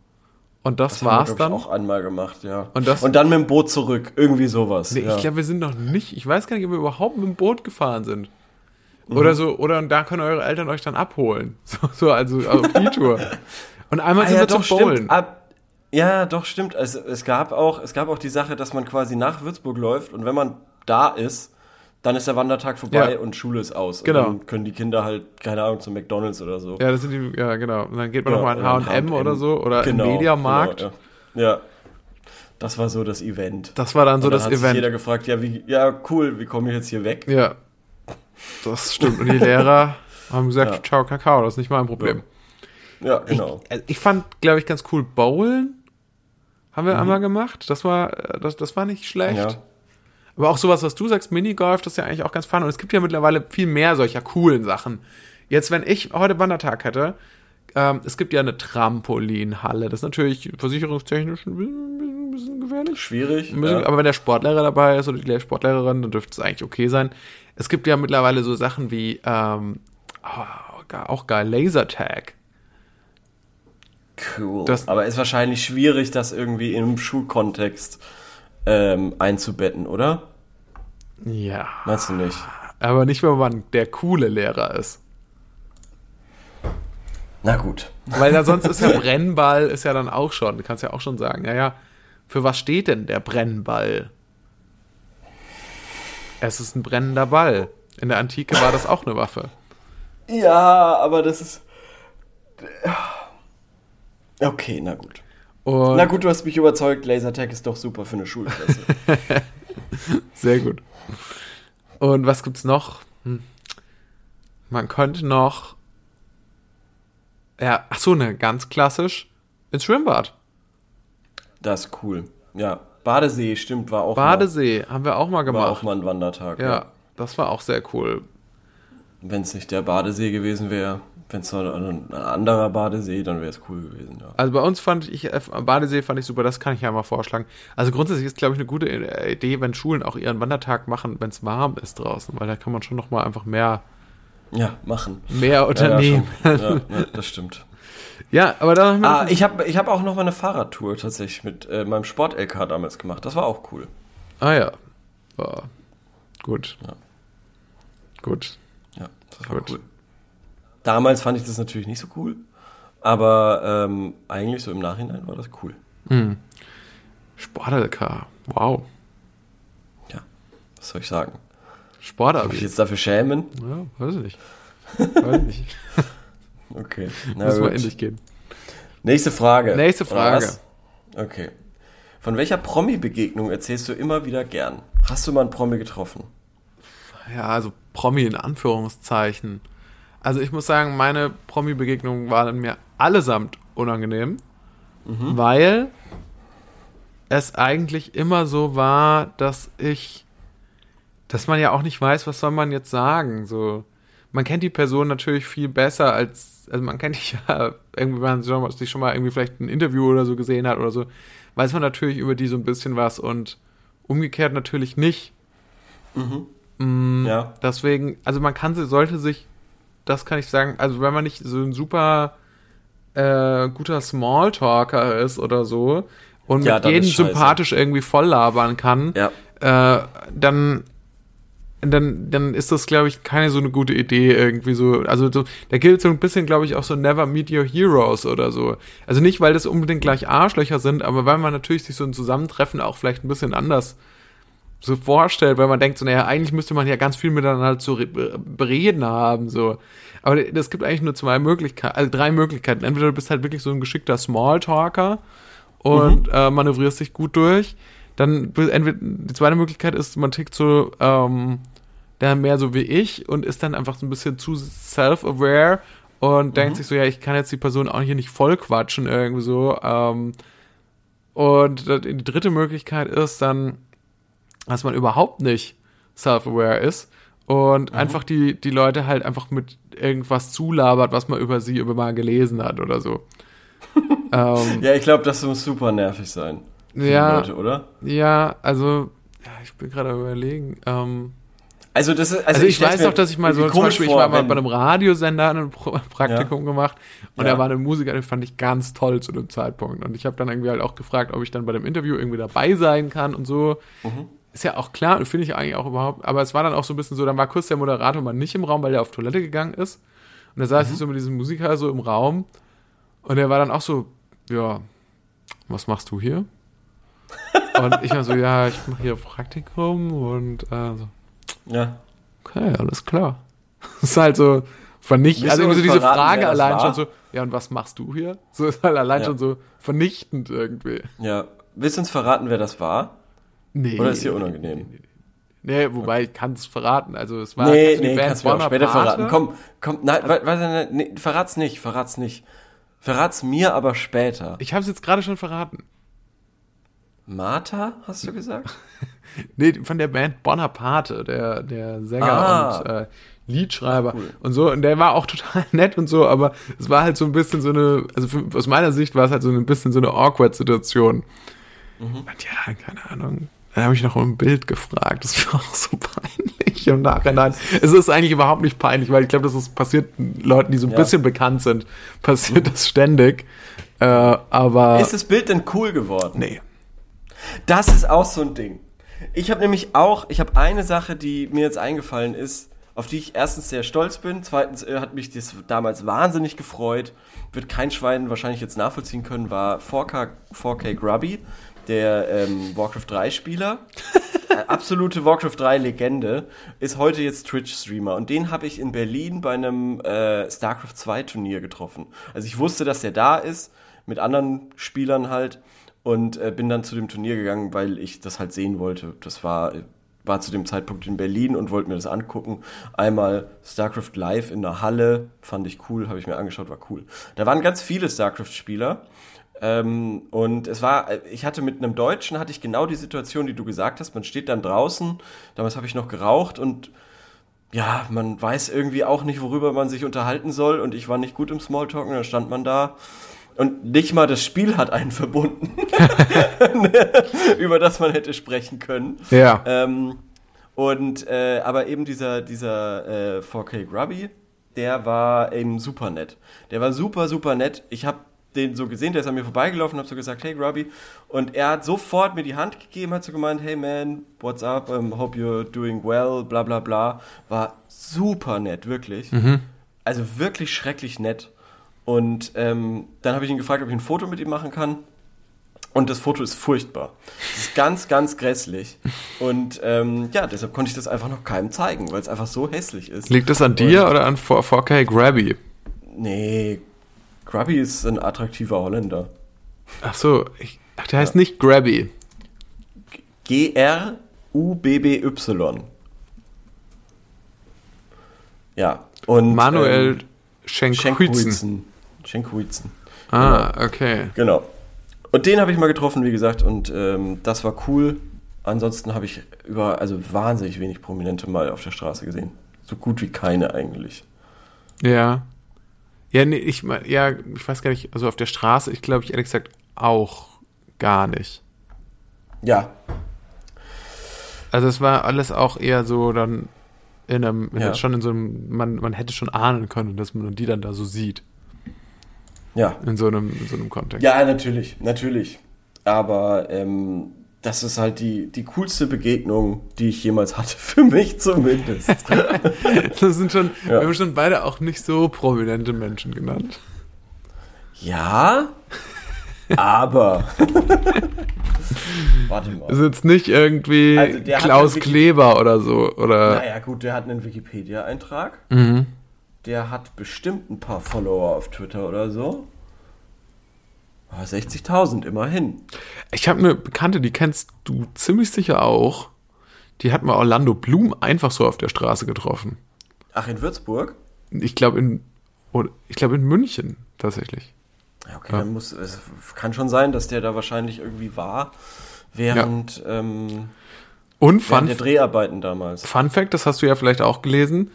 Und das, das war's haben wir, dann.
auch einmal gemacht, ja.
Und, das,
und dann mit dem Boot zurück. Irgendwie sowas.
Nee,
ja.
ich glaube, wir sind noch nicht. Ich weiß gar nicht, ob wir überhaupt mit dem Boot gefahren sind. Mhm. Oder so, oder da können eure Eltern euch dann abholen. [laughs] So, so also auf die Tour. [laughs] Und einmal ah, sind ja, wir doch, zum Bowlen.
Ab, ja, doch, stimmt. Also, es, gab auch, es gab auch die Sache, dass man quasi nach Würzburg läuft und wenn man da ist, dann ist der Wandertag vorbei ja. und Schule ist aus.
Genau.
Und dann können die Kinder halt, keine Ahnung, zum McDonalds oder so.
Ja, das sind die, ja, genau. Und dann geht man ja, nochmal in H&M oder so oder genau, im Mediamarkt.
Genau, ja. ja. Das war so das Event.
Das war dann so
und dann
das
hat
Event. Sich
jeder gefragt, ja, wie, ja, cool, wie komme ich jetzt hier weg?
Ja. Das stimmt. Und die Lehrer haben gesagt, ja. ciao, Kakao, das ist nicht mein Problem.
Ja, genau.
Ich, ich fand, glaube ich, ganz cool, Bowlen haben wir mhm. einmal gemacht. Das war, das, das war nicht schlecht. Ja. Aber auch sowas, was du sagst, Minigolf, das ist ja eigentlich auch ganz fun. Und es gibt ja mittlerweile viel mehr solcher coolen Sachen. Jetzt, wenn ich heute Wandertag hätte, ähm, es gibt ja eine Trampolinhalle. Das ist natürlich versicherungstechnisch ein bisschen, ein bisschen gefährlich.
Schwierig.
Bisschen, ja. Aber wenn der Sportlehrer dabei ist oder die Sportlehrerin, dann dürfte es eigentlich okay sein. Es gibt ja mittlerweile so Sachen wie, ähm, oh, auch geil, Lasertag.
Cool. Das, aber ist wahrscheinlich schwierig, das irgendwie im Schulkontext ähm, einzubetten, oder?
Ja.
Meinst du nicht?
Aber nicht, wenn man der coole Lehrer ist.
Na gut.
Weil da sonst ist ja [laughs] Brennball, ist ja dann auch schon, du kannst ja auch schon sagen, ja, ja, für was steht denn der Brennball? Es ist ein brennender Ball. In der Antike war das auch eine Waffe.
Ja, aber das ist. Okay, na gut. Und na gut, du hast mich überzeugt, Lasertag ist doch super für eine Schulklasse. [laughs]
Sehr gut. Und was gibt's noch? Hm. Man könnte noch. Ja, ach so, ne, ganz klassisch ins Schwimmbad.
Das ist cool. Ja, Badesee, stimmt, war auch
Badesee mal, haben wir auch mal gemacht. War
auch mal ein Wandertag.
Ja, ja. das war auch sehr cool.
Wenn es nicht der Badesee gewesen wäre, wenn es ein anderer Badesee, dann wäre es cool gewesen, ja.
Also bei uns fand ich, äh, Badesee fand ich super, das kann ich ja mal vorschlagen. Also grundsätzlich ist, glaube ich, eine gute Idee, wenn Schulen auch ihren Wandertag machen, wenn es warm ist draußen, weil da kann man schon nochmal einfach mehr
ja, machen.
Mehr unternehmen.
Ja, ja, [laughs] ja, das stimmt.
Ja, aber da
ah, ich habe ich hab auch noch mal eine Fahrradtour tatsächlich mit äh, meinem Sport-LK damals gemacht. Das war auch cool.
Ah ja. War gut.
Ja.
Gut.
Ja, das war gut. cool. Damals fand ich das natürlich nicht so cool, aber ähm, eigentlich so im Nachhinein war das cool.
Hm. Sport-LK, wow.
Ja, was soll ich sagen?
Sportabi.
Soll ich jetzt dafür schämen?
Ja, weiß ich nicht. [laughs] Weiß ich nicht.
okay.
Na Muss mal endlich gehen.
Nächste Frage.
Nächste Frage.
Okay. Von welcher Promi-Begegnung erzählst du immer wieder gern? Hast du mal einen Promi getroffen?
Ja, also Promi in Anführungszeichen. Also ich muss sagen, meine Promi-Begegnungen waren mir allesamt unangenehm, mhm. weil es eigentlich immer so war, dass ich, dass man ja auch nicht weiß, was soll man jetzt sagen. So, man kennt die Person natürlich viel besser als, also man kennt [laughs] dich ja irgendwie, wenn man sich schon mal irgendwie vielleicht ein Interview oder so gesehen hat oder so, weiß man natürlich über die so ein bisschen was und umgekehrt natürlich nicht.
Mhm.
Mm, ja. Deswegen, also man kann sie, sollte sich das kann ich sagen. Also wenn man nicht so ein super äh, guter Smalltalker ist oder so, und
Ja,
mit jedem sympathisch irgendwie voll labern kann,
Ja.
äh, dann, dann, dann ist das, glaube ich, keine so eine gute Idee irgendwie so. Also so, da gilt so ein bisschen, glaube ich, auch so Never Meet Your Heroes oder so. Also nicht, weil das unbedingt gleich Arschlöcher sind, aber weil man natürlich sich so ein Zusammentreffen auch vielleicht ein bisschen anders so vorstellt, weil man denkt so, naja, eigentlich müsste man ja ganz viel miteinander zu re- bereden haben, so. Aber es gibt eigentlich nur zwei Möglichkeiten, also drei Möglichkeiten. Entweder du bist halt wirklich so ein geschickter Smalltalker und äh, manövrierst dich gut durch. Dann entweder die zweite Möglichkeit ist, man tickt so ähm, der mehr so wie ich und ist dann einfach so ein bisschen zu self-aware und denkt sich so, ja, ich kann jetzt die Person auch hier nicht voll quatschen irgendwie so. Ähm, und das- die dritte Möglichkeit ist dann, dass man überhaupt nicht self-aware ist und einfach die, die Leute halt einfach mit irgendwas zulabert, was man über sie über mal gelesen hat oder so. [laughs] ähm,
Ja, ich glaube, das muss super nervig sein. Für die
Ja.
Leute, oder?
ja, also, ja, ich bin gerade überlegen. Ähm,
Also, das ist, also,
also, ich,
stell's
weiß noch, dass ich mal so, zum Beispiel, ich war mal bei einem Radiosender ein Praktikum gemacht und
Ja.
da war eine Musiker, den fand ich ganz toll zu dem Zeitpunkt. Und ich habe dann irgendwie halt auch gefragt, ob ich dann bei dem Interview irgendwie dabei sein kann und so.
Mhm.
Ist ja auch klar, und finde ich eigentlich auch überhaupt, aber es war dann auch so ein bisschen so, dann war kurz der Moderator mal nicht im Raum, weil er auf Toilette gegangen ist. Und da saß
Mhm.
ich so mit diesem Musiker so im Raum und er war dann auch so, ja, was machst du hier? und ich war so, ja, ich mache hier Praktikum und äh, so,
Ja.
okay, alles klar. Das [laughs] ist halt so vernichtend, also irgendwie so diese
verraten,
Frage allein
war?
schon so, ja, und was machst du hier? So ist halt allein
Ja.
schon so vernichtend irgendwie.
Ja. Willst du uns verraten, wer das war?
Nee.
Oder ist dir unangenehm?
Nee, wobei ich kann es verraten. Also es war
Nee,
also die
nee,
Band
kannst du mir auch später verraten. Komm, komm, nein, we- we- nee, verrat's nicht, verrat's nicht. Verrat's mir aber später.
Ich habe es jetzt gerade schon verraten.
Martha, hast du gesagt? [laughs]
Nee, von der Band Bonaparte, der, der Sänger
Ah.
und äh, Liedschreiber
Cool.
und so. Und der war auch [laughs] total nett und so, aber es war halt so ein bisschen so eine, also für, aus meiner Sicht war es halt so ein bisschen so eine awkward Situation.
Mhm.
Und ja, keine Ahnung. Dann habe ich noch um ein Bild gefragt. Das [laughs] war auch so peinlich im Nachhinein. Es ist eigentlich überhaupt nicht peinlich, weil ich glaube, das ist passiert Leuten, die so ein
Ja.
bisschen bekannt sind, passiert das ständig. Äh, aber
Ist das Bild denn cool geworden?
nee.
Das ist auch so ein Ding. Ich habe nämlich auch, ich habe eine Sache, die mir jetzt eingefallen ist, auf die ich erstens sehr stolz bin, zweitens äh, hat mich das damals wahnsinnig gefreut, wird kein Schwein wahrscheinlich jetzt nachvollziehen können, war 4K, 4K Grubby, der ähm, Warcraft 3 Spieler. [laughs] Äh, Absolute Warcraft 3 Legende, ist heute jetzt Twitch-Streamer und den habe ich in Berlin bei einem äh, StarCraft 2 Turnier getroffen. Also ich wusste, dass der da ist, mit anderen Spielern halt und äh, bin dann zu dem Turnier gegangen, weil ich das halt sehen wollte. Das war, war zu dem Zeitpunkt in Berlin und wollte mir das angucken. Einmal StarCraft Live in der Halle, fand ich cool, habe ich mir angeschaut, war cool. Da waren ganz viele StarCraft-Spieler. Ähm, und es war, ich hatte mit einem Deutschen, hatte ich genau die Situation, die du gesagt hast. Man steht dann draußen, damals habe ich noch geraucht und ja, man weiß irgendwie auch nicht, worüber man sich unterhalten soll und ich war nicht gut im Smalltalk und dann stand man da und nicht mal das Spiel hat einen verbunden, [laughs] über das man hätte sprechen können.
Ja.
Ähm, und äh, aber eben dieser dieser äh, 4K Grubby, der war eben super nett. Der war super super nett. Ich habe den so gesehen, der ist an mir vorbeigelaufen, habe so gesagt, hey Grubby, und er hat sofort mir die Hand gegeben, hat so gemeint, hey man, what's up, um, hope you're doing well, bla bla bla. War super nett, wirklich. Also wirklich schrecklich nett. Und ähm, dann habe ich ihn gefragt, ob ich ein Foto mit ihm machen kann. Und das Foto ist furchtbar. Es ist ganz, ganz grässlich. Und ähm, ja, deshalb konnte ich das einfach noch keinem zeigen, weil es einfach so hässlich ist.
Liegt das an dir oder an 4, 4K Grabby?
Nee, Grubby ist ein attraktiver Holländer.
Ach so, ich, ach, der heißt nicht Grabby.
G-R-U-B-B-Y. Ja, und.
Manuel
ähm. Schenkhuizen. Schenkhuizen.
Ah, okay.
Genau. Und den habe ich mal getroffen, wie gesagt, und ähm, das war cool. Ansonsten habe ich über, also wahnsinnig wenig Prominente mal auf der Straße gesehen. So gut wie keine eigentlich.
Ja. Ja, nee, ich ja, ich weiß gar nicht, also auf der Straße, ich glaube ich ehrlich gesagt auch gar nicht.
Ja,
Also es war alles auch eher so dann in einem, in
Ja.
schon in so einem, man, man hätte schon ahnen können, dass man die dann da so sieht.
ja.
In so einem, in so einem Kontext.
Ja, natürlich, natürlich. Aber ähm, das ist halt die, die coolste Begegnung, die ich jemals hatte, [laughs] für mich zumindest. [laughs]
Das sind schon,
Ja.
wir haben schon beide auch nicht so prominente Menschen genannt.
ja, aber. [laughs] Warte mal.
Ist jetzt nicht irgendwie
Also,
Klaus Kleber oder so. Oder
Naja, gut, der hat einen Wikipedia-Eintrag.
Mhm.
Der hat bestimmt ein paar Follower auf Twitter oder so. Aber 60.000 immerhin.
ich habe eine Bekannte, die kennst du ziemlich sicher auch. Die hat mal Orlando Bloom einfach so auf der Straße getroffen.
Ach, in Würzburg?
Ich glaube in, ich glaube in München tatsächlich.
Ja, okay, dann muss es kann schon sein, dass der da wahrscheinlich irgendwie war, während, ähm,
Und
während
Fun,
der Dreharbeiten damals.
Fun Fact, das hast du ja vielleicht auch gelesen,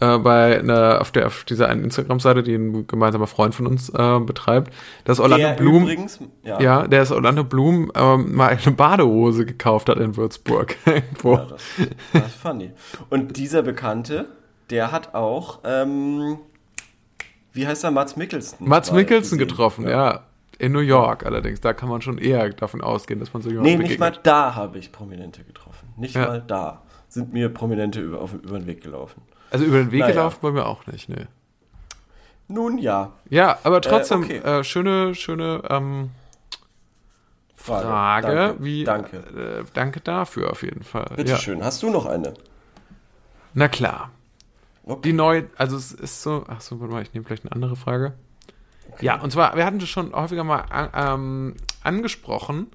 äh, bei einer, auf, der, auf dieser einen Instagram-Seite, die ein gemeinsamer Freund von uns äh, betreibt, dass Orlando
der
Bloom,
übrigens, ja,
ja, der ist Orlando Bloom ähm, mal eine Badehose gekauft hat in Würzburg. [laughs] Irgendwo.
Ja, das, das ist funny. Und dieser Bekannte, der hat auch, ähm, wie heißt er, Mats Mikkelsen?
Mats Mikkelsen getroffen, ja. In New York allerdings. Da kann man schon eher davon ausgehen, dass man so jemandem
Nee, nicht mal
begegnet.
da habe ich Prominente getroffen. Nicht
Ja.
mal da sind mir Prominente über, auf, über den Weg gelaufen.
Also über den Weg
Naja.
gelaufen bei mir auch nicht, ne.
Nun ja,
Ja, aber trotzdem,
okay.
äh, schöne, schöne ähm,
Frage.
Frage.
Danke.
Wie,
Danke.
Äh, danke dafür auf jeden Fall.
Bitte
ja.
schön. Hast du noch eine?
Na klar.
Okay.
Die neue, also es ist so, ach so, warte mal, ich nehme vielleicht eine andere Frage. Ja, und zwar, wir hatten das schon häufiger mal an, ähm, angesprochen,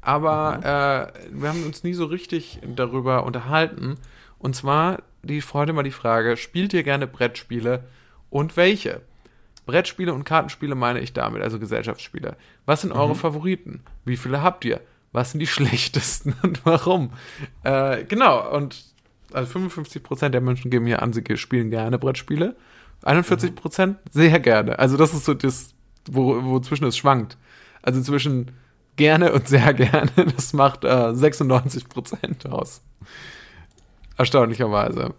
aber äh, wir haben uns nie so richtig darüber unterhalten. Und zwar die Freude mal die Frage, spielt ihr gerne Brettspiele und welche? Brettspiele und Kartenspiele meine ich damit, also Gesellschaftsspiele. Was sind eure Favoriten? Wie viele habt ihr? Was sind die [laughs] schlechtesten und warum? Äh, genau, und also 55% der Menschen geben hier an, sie spielen gerne Brettspiele. 41% sehr gerne. Also das ist so das, wo, wozwischen es schwankt. Also zwischen gerne und sehr [laughs] gerne, das macht äh, 96% aus. Erstaunlicherweise.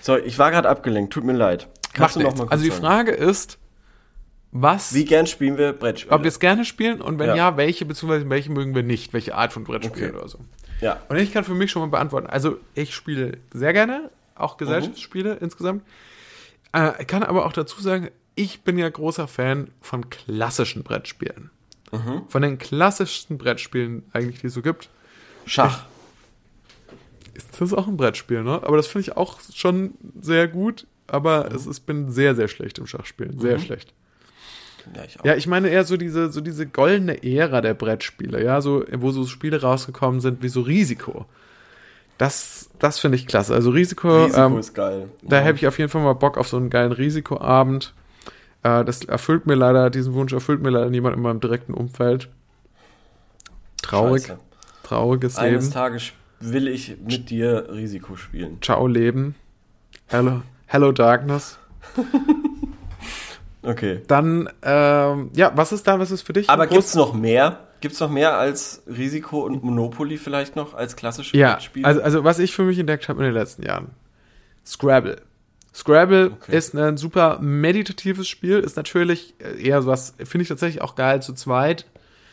So, ich war gerade abgelenkt. Tut mir leid. Kannst
Macht
du noch mal kurz
Also die
sagen?
Frage ist, was,
Wie gern spielen wir Brettspiele?
ob wir es gerne spielen und wenn ja.
Ja.
welche, beziehungsweise welche mögen wir nicht, welche Art von Brettspiel
Okay.
oder so.
ja.
Und ich kann für mich schon mal beantworten. Also ich spiele sehr gerne, auch Gesellschaftsspiele insgesamt. Äh, ich kann aber auch dazu sagen, ich bin ja großer Fan von klassischen Brettspielen. Von den klassischsten Brettspielen eigentlich, die es so gibt.
Schach.
Ist das auch ein Brettspiel, ne? Aber das finde ich auch schon sehr gut. Aber es ist, bin sehr, sehr schlecht im Schachspielen. Sehr schlecht.
Ja, ich auch.
Ja, ich meine eher so diese, so diese goldene Ära der Brettspiele, ja, so, wo so Spiele rausgekommen sind wie so Risiko. Das, das finde ich klasse. Also Risiko,
Risiko
ähm,
ist geil.
da habe ich auf jeden Fall mal Bock auf so einen geilen Risikoabend. Äh, das erfüllt mir leider, diesen Wunsch erfüllt mir leider niemand in meinem direkten Umfeld. Traurig,
Scheiße.
trauriges
Eines
Leben.
Tages will ich mit dir Risiko spielen.
Ciao Leben. Hello, hello Darkness. [laughs]
Okay.
Dann, ähm, ja, was ist da, was ist für dich?
Aber
ein
gibt's noch mehr? Gibt's noch mehr als Risiko und Monopoly vielleicht noch als klassische
Ja,
Brettspiele?
also, also was ich für mich entdeckt habe in den letzten Jahren. Scrabble. Scrabble
Okay.
ist ein super meditatives Spiel, ist natürlich eher sowas, finde ich tatsächlich auch geil zu zweit.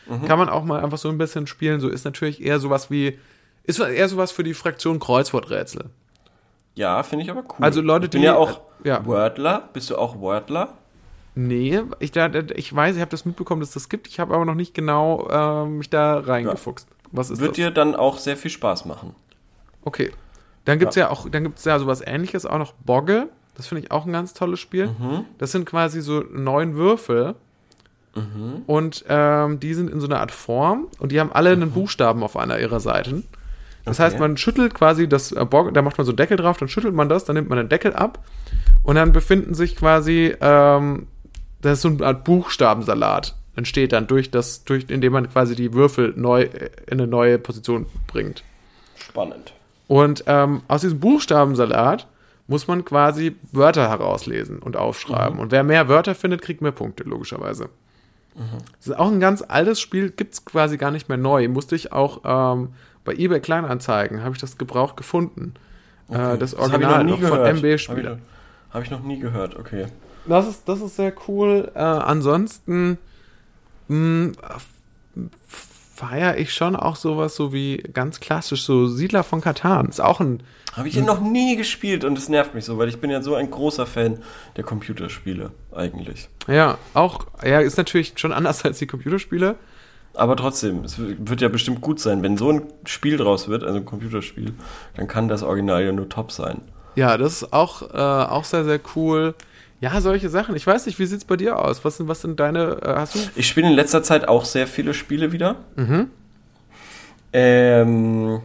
Mhm.
Kann man auch mal einfach so ein bisschen spielen. So ist natürlich eher sowas wie, ist eher sowas für die Fraktion Kreuzworträtsel.
ja, finde ich aber cool.
Also Leute,
ich bin
die-
ja auch
ja.
Wordler. Bist du auch Wordler?
Nee, ich, da, ich weiß, ich habe das mitbekommen, dass das gibt. Ich habe aber noch nicht genau äh, mich da reingefuchst. Was ist
Wird
das?
dir dann auch sehr viel Spaß machen.
Okay. Dann gibt's ja. auch, dann gibt's ja sowas ähnliches, auch noch Bogge. Das finde ich auch ein ganz tolles Spiel.
Mhm.
Das sind quasi so neun Würfel.
Mhm.
Und ähm, die sind in so einer Art Form und die haben alle einen Buchstaben auf einer ihrer Seiten. Das heißt, man schüttelt quasi das äh, Bogge, da macht man so einen Deckel drauf, dann schüttelt man das, dann nimmt man den Deckel ab und dann befinden sich quasi, ähm, das ist so eine Art Buchstabensalat entsteht dann durch das, durch, indem man quasi die Würfel neu äh, in eine neue Position bringt.
Spannend.
Und ähm, aus diesem Buchstabensalat muss man quasi Wörter herauslesen und aufschreiben. Und wer mehr Wörter findet, kriegt mehr Punkte, logischerweise. Das ist auch ein ganz altes Spiel, gibt es quasi gar nicht mehr neu. Musste ich auch ähm, bei eBay Kleinanzeigen, habe ich das gebraucht gefunden. Äh, das
hab ich
Original noch von MB
Habe ich, noch- hab ich noch nie gehört, okay.
Das ist, das ist sehr cool. Äh, ansonsten, mh, feiere ich schon auch sowas so wie ganz klassisch, so Siedler von Katan. Ist auch ein.
Habe ich ja noch nie gespielt und es nervt mich so, weil ich bin ja so ein großer Fan der Computerspiele eigentlich.
Ja, auch, ja, ist natürlich schon anders [laughs] als die Computerspiele.
Aber trotzdem, es wird ja bestimmt gut sein. Wenn so ein Spiel draus wird, also ein Computerspiel, dann kann das Original ja nur top sein.
Ja, das ist auch, äh, auch sehr, sehr cool. Ja, solche Sachen. Ich weiß nicht, wie sieht's bei dir aus? Was sind, was sind deine, äh, hast du?
Ich spiele in letzter Zeit auch sehr viele Spiele wieder. Mhm. Ähm,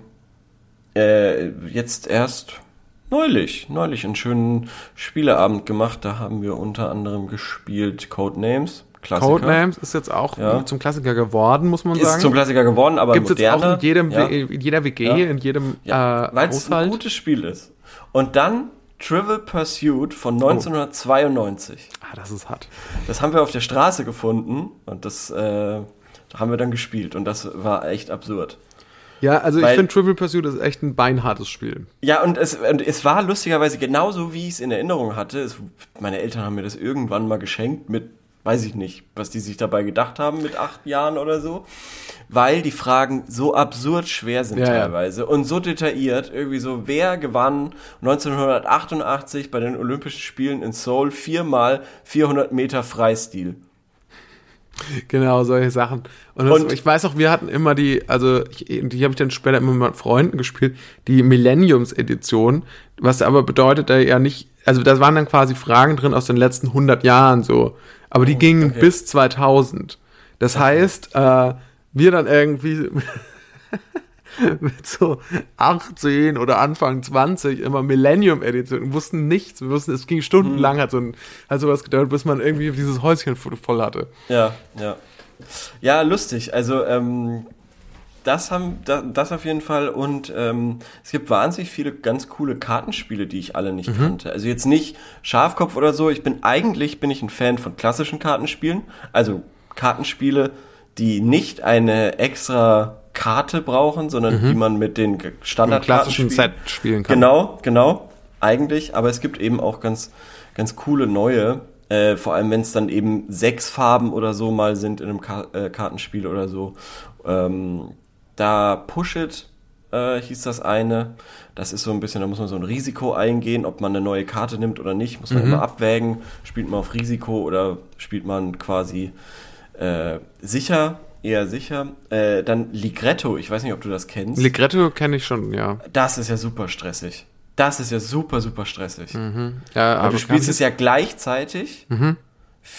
äh, jetzt erst neulich, neulich einen schönen Spieleabend gemacht. Da haben wir unter anderem gespielt Codenames.
Klassiker. Codenames ist jetzt auch ja. zum Klassiker geworden, muss man
ist
sagen.
Ist zum Klassiker geworden, aber
Gibt es jetzt auch in jedem, ja. in jeder WG, ja. in jedem
ja. äh, Weil es ein gutes Spiel ist. Und dann Trivial Pursuit von 1992.
Oh. Ah, das ist hart.
Das haben wir auf der Straße gefunden und das äh, haben wir dann gespielt und das war echt absurd.
Ja, also Weil, ich finde Trivial Pursuit ist echt ein beinhartes Spiel.
Ja, und es, und es war lustigerweise genauso, wie ich es in Erinnerung hatte. Es, meine Eltern haben mir das irgendwann mal geschenkt mit weiß ich nicht, was die sich dabei gedacht haben mit acht Jahren oder so, weil die Fragen so absurd schwer sind ja, teilweise ja. und so detailliert, irgendwie so, wer gewann 1988 bei den Olympischen Spielen in Seoul viermal 400 Meter Freistil?
Genau, solche Sachen. Und, das, und, ich weiß auch, wir hatten immer die, also ich, die habe ich dann später immer mit Freunden gespielt, die Millenniums-Edition, was aber bedeutet ja nicht, also da waren dann quasi Fragen drin aus den letzten 100 Jahren so. Aber die oh, gingen okay. bis 2000. Das okay. heißt, äh, wir dann irgendwie [laughs] mit so 18 oder Anfang 20 immer Millennium Edition wussten nichts. Wir wussten, es ging stundenlang, mhm. hat so ein, hat sowas gedauert, bis man irgendwie dieses Häuschen voll hatte.
Ja, ja. Ja, lustig. Also, ähm, das haben das auf jeden Fall und ähm, es gibt wahnsinnig viele ganz coole Kartenspiele, die ich alle nicht mhm. kannte. Also jetzt nicht Schafkopf oder so. Ich bin eigentlich bin ich ein Fan von klassischen Kartenspielen, also Kartenspiele, die nicht eine extra Karte brauchen, sondern mhm. die man mit den Standardkarten
klassischen Set spielen kann.
Genau, genau, eigentlich. Aber es gibt eben auch ganz ganz coole neue. Äh, vor allem, wenn es dann eben sechs Farben oder so mal sind in einem Ka äh, Kartenspiel oder so. Ähm, da Push It äh, hieß das eine. Das ist so ein bisschen, da muss man so ein Risiko eingehen, ob man eine neue Karte nimmt oder nicht, muss man mhm. immer abwägen. Spielt man auf Risiko oder spielt man quasi äh, sicher, eher sicher. Äh, dann Ligretto, ich weiß nicht, ob du das kennst.
Ligretto kenne ich schon, ja.
Das ist ja super stressig. Das ist ja super, super stressig.
Mhm. Ja,
aber du spielst es ja gleichzeitig. Mhm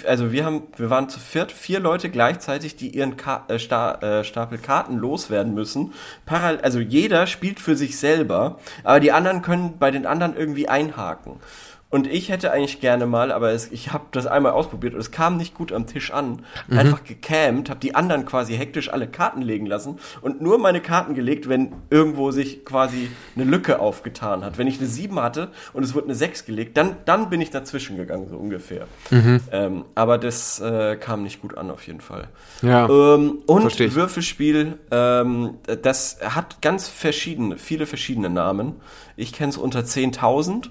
also wir haben, wir waren zu viert, vier Leute gleichzeitig, die ihren Ka äh, Sta äh, Stapel Karten loswerden müssen. Parallel, also jeder spielt für sich selber, aber die anderen können bei den anderen irgendwie einhaken. Und ich hätte eigentlich gerne mal, aber es, ich habe das einmal ausprobiert und es kam nicht gut am Tisch an. Mhm. Einfach gecampt, habe die anderen quasi hektisch alle Karten legen lassen und nur meine Karten gelegt, wenn irgendwo sich quasi eine Lücke aufgetan hat. Wenn ich eine 7 hatte und es wurde eine 6 gelegt, dann, dann bin ich dazwischen gegangen, so ungefähr. Mhm. Ähm, aber das äh, kam nicht gut an, auf jeden Fall.
Ja,
ähm, und Würfelspiel, ähm, das hat ganz verschiedene, viele verschiedene Namen. Ich kenne es unter 10.000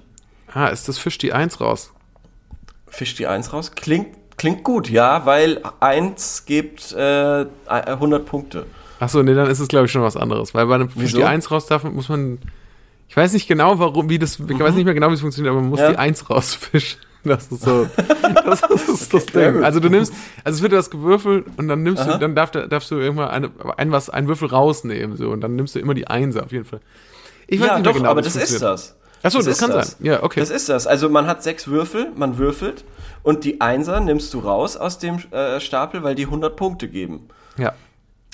Ah, ist das Fisch die 1 raus?
Fisch die 1 raus? Klingt, klingt gut, ja, weil 1 gibt äh, 100 Punkte.
Achso, nee, dann ist es, glaube ich, schon was anderes. Weil bei einem Fisch Wieso? die 1 raus darf, muss man. Ich weiß nicht genau, warum, wie das, ich mhm. weiß nicht mehr genau, wie es funktioniert, aber man muss ja. die 1 rausfischen. [laughs] Das ist so, [laughs] das ist das Ding. Also du nimmst, also es wird das gewürfelt und dann nimmst Aha. du, dann darf, darfst du irgendwann eine, ein, was, einen Würfel rausnehmen, so, und dann nimmst du immer die Einser auf jeden Fall.
Ich weiß ja, nicht doch, genau, aber das ist das.
Achso, das, das kann das. sein. Ja, okay.
Das ist das. Also man hat sechs Würfel, man würfelt und die Einser nimmst du raus aus dem äh, Stapel, weil die 100 Punkte geben.
Ja.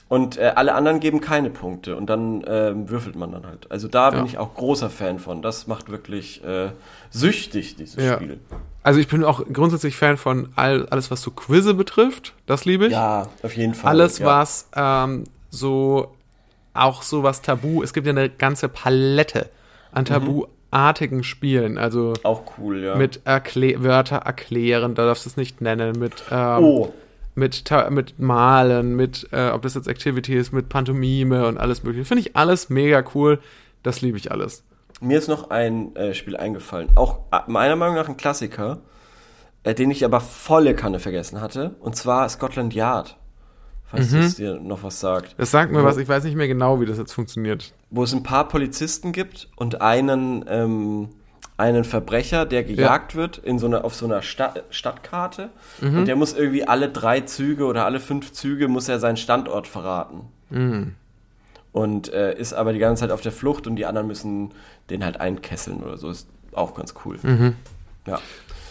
Und äh, alle anderen geben keine Punkte und dann äh, würfelt man dann halt. Also da bin ja. ich auch großer Fan von. Das macht wirklich äh, süchtig, dieses ja. Spiel.
Also ich bin auch grundsätzlich Fan von all, alles, was so Quizze betrifft. Das liebe ich.
Ja, auf jeden Fall.
Alles,
ja.
was ähm, so auch so was Tabu. Es gibt ja eine ganze Palette an Tabu. Mhm artigen Spielen. Also
auch cool, ja.
Mit Erklä Wörter erklären, da darfst du es nicht nennen, mit ähm, oh. mit, mit Malen, mit, äh, ob das jetzt Activity ist, mit Pantomime und alles mögliche. Finde ich alles mega cool. Das liebe ich alles.
Mir ist noch ein äh, Spiel eingefallen. Auch äh, meiner Meinung nach ein Klassiker, äh, den ich aber volle Kanne vergessen hatte. Und zwar Scotland Yard falls es dir noch was sagt.
Das sagt mir was, ich weiß nicht mehr genau, wie das jetzt funktioniert.
Wo es ein paar Polizisten gibt und einen, ähm, einen Verbrecher, der gejagt wird in so einer, auf so einer Sta Stadtkarte.
Mhm.
Und der muss irgendwie alle drei Züge oder alle fünf Züge muss er seinen Standort verraten.
Mhm.
Und äh, ist aber die ganze Zeit auf der Flucht und die anderen müssen den halt einkesseln oder so. Ist auch ganz cool.
Mhm.
Ja.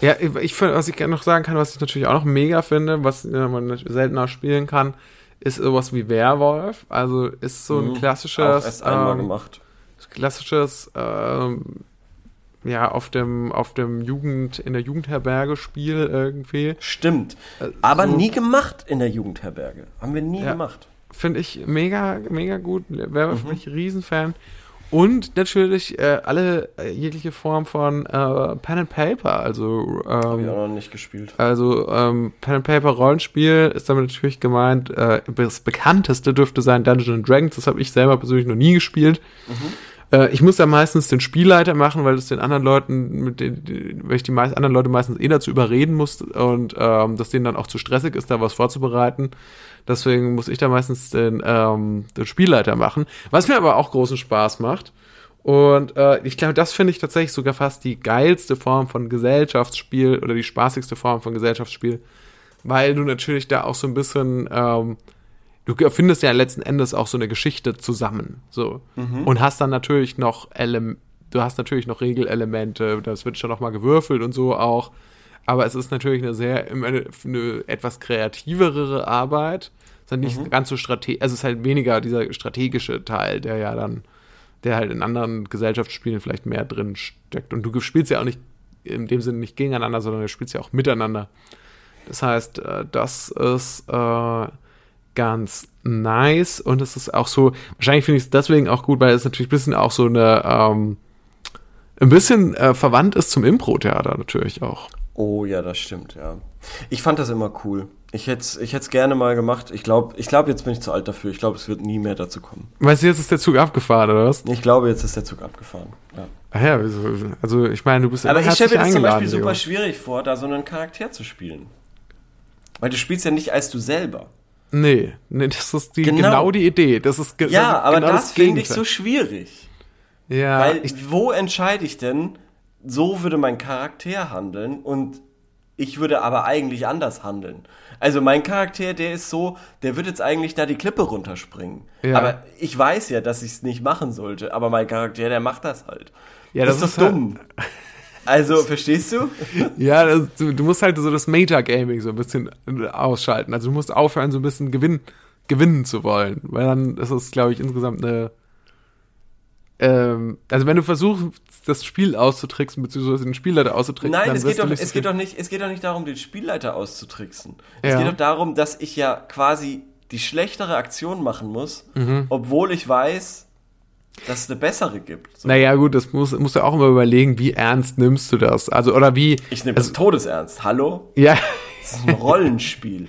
Ja, ich finde, was ich gerne noch sagen kann, was ich natürlich auch noch mega finde, was äh, man seltener spielen kann, ist sowas wie Werwolf. Also ist so ein
Mhm.
klassisches,
Auch erst einmal
ähm,
gemacht.
klassisches, ähm, ja, auf dem, auf dem Jugend, in der Jugendherberge Spiel irgendwie.
Stimmt. Aber
so-
nie gemacht in der Jugendherberge. Haben wir nie
Ja.
gemacht.
Finde ich mega, mega gut. Werwolf
Mhm.
bin ich ein Riesenfan. Und natürlich äh, alle äh, jegliche Form von äh, Pen and Paper, also
Habe ich
ähm,
auch noch nicht gespielt.
Also ähm, Pen and Paper Rollenspiel ist damit natürlich gemeint. Äh, das bekannteste dürfte sein Dungeons and Dragons. Das habe ich selber persönlich noch nie gespielt. Äh, ich muss da meistens den Spielleiter machen, weil das den anderen Leuten, mit den, weil ich die meisten anderen Leute meistens eh dazu überreden muss und ähm, dass denen dann auch zu stressig ist, da was vorzubereiten. Deswegen muss ich da meistens den, ähm, den Spielleiter machen, was mir aber auch großen Spaß macht. Und äh, ich glaube, das finde ich tatsächlich sogar fast die geilste Form von Gesellschaftsspiel oder die spaßigste Form von Gesellschaftsspiel, weil du natürlich da auch so ein bisschen, ähm, du findest ja letzten Endes auch so eine Geschichte zusammen, so. Und hast dann natürlich noch Ele du hast natürlich noch Regelelemente, das wird schon noch mal gewürfelt und so auch, aber es ist natürlich eine sehr eine, eine etwas kreativere Arbeit, es ist halt nicht ganz so strategisch, also es ist halt weniger dieser strategische Teil, der ja dann der halt in anderen Gesellschaftsspielen vielleicht mehr drin steckt. Und du spielst ja auch nicht in dem Sinne nicht gegeneinander, sondern du spielst ja auch miteinander. Das heißt, äh, das ist äh, ganz nice und es ist auch so, wahrscheinlich finde ich es deswegen auch gut, weil es natürlich ein bisschen auch so eine, ähm, ein bisschen äh, verwandt ist zum Impro-Theater natürlich auch.
Oh ja, das stimmt, ja. Ich fand das immer cool. Ich hätte es ich hätt's gerne mal gemacht. Ich glaube, ich glaub, jetzt bin ich zu alt dafür. Ich glaube, es wird nie mehr dazu kommen.
Weißt du, jetzt ist der Zug abgefahren, oder was?
Ich glaube, jetzt ist der Zug abgefahren. Ja.
Ach ja, wieso? also ich meine, du bist
Aber ich stelle mir das zum Beispiel super schwierig vor, da so einen Charakter zu spielen. Weil du spielst ja nicht als du selber.
Nee, nee, das ist die,
Genau.
genau. die Idee. Das ist ge
Ja,
das
aber
genau
das finde ich so schwierig.
Ja,
Weil
ich,
wo entscheide ich denn, so würde mein Charakter handeln und ich würde aber eigentlich anders handeln. Also mein Charakter, der ist so, der wird jetzt eigentlich da die Klippe runterspringen.
Ja.
Aber ich weiß ja, dass ich es nicht machen sollte. Aber mein Charakter, der macht das halt.
Ja,
das,
das
ist
ist
doch
halt-
dumm. [laughs] Also, verstehst du? [laughs]
ja das, du, du musst halt so das Metagaming so ein bisschen ausschalten. Also du musst aufhören, so ein bisschen gewinn, gewinnen zu wollen. Weil dann ist es, glaube ich, insgesamt eine. Ähm, also wenn du versuchst, das Spiel auszutricksen, beziehungsweise den Spielleiter auszutricksen,
Nein,
dann
es geht, doch,
nicht
es, geht doch nicht, es geht doch nicht darum, den Spielleiter auszutricksen. Es
Ja.
geht doch darum, dass ich ja quasi die schlechtere Aktion machen muss,
Mhm.
obwohl ich weiß, dass es eine bessere gibt. So.
Naja, gut, das muss, musst du auch immer überlegen, wie ernst nimmst du das? Also, oder wie.
Ich nehme
also,
das todesernst. Hallo?
Ja,
Das ist ein Rollenspiel.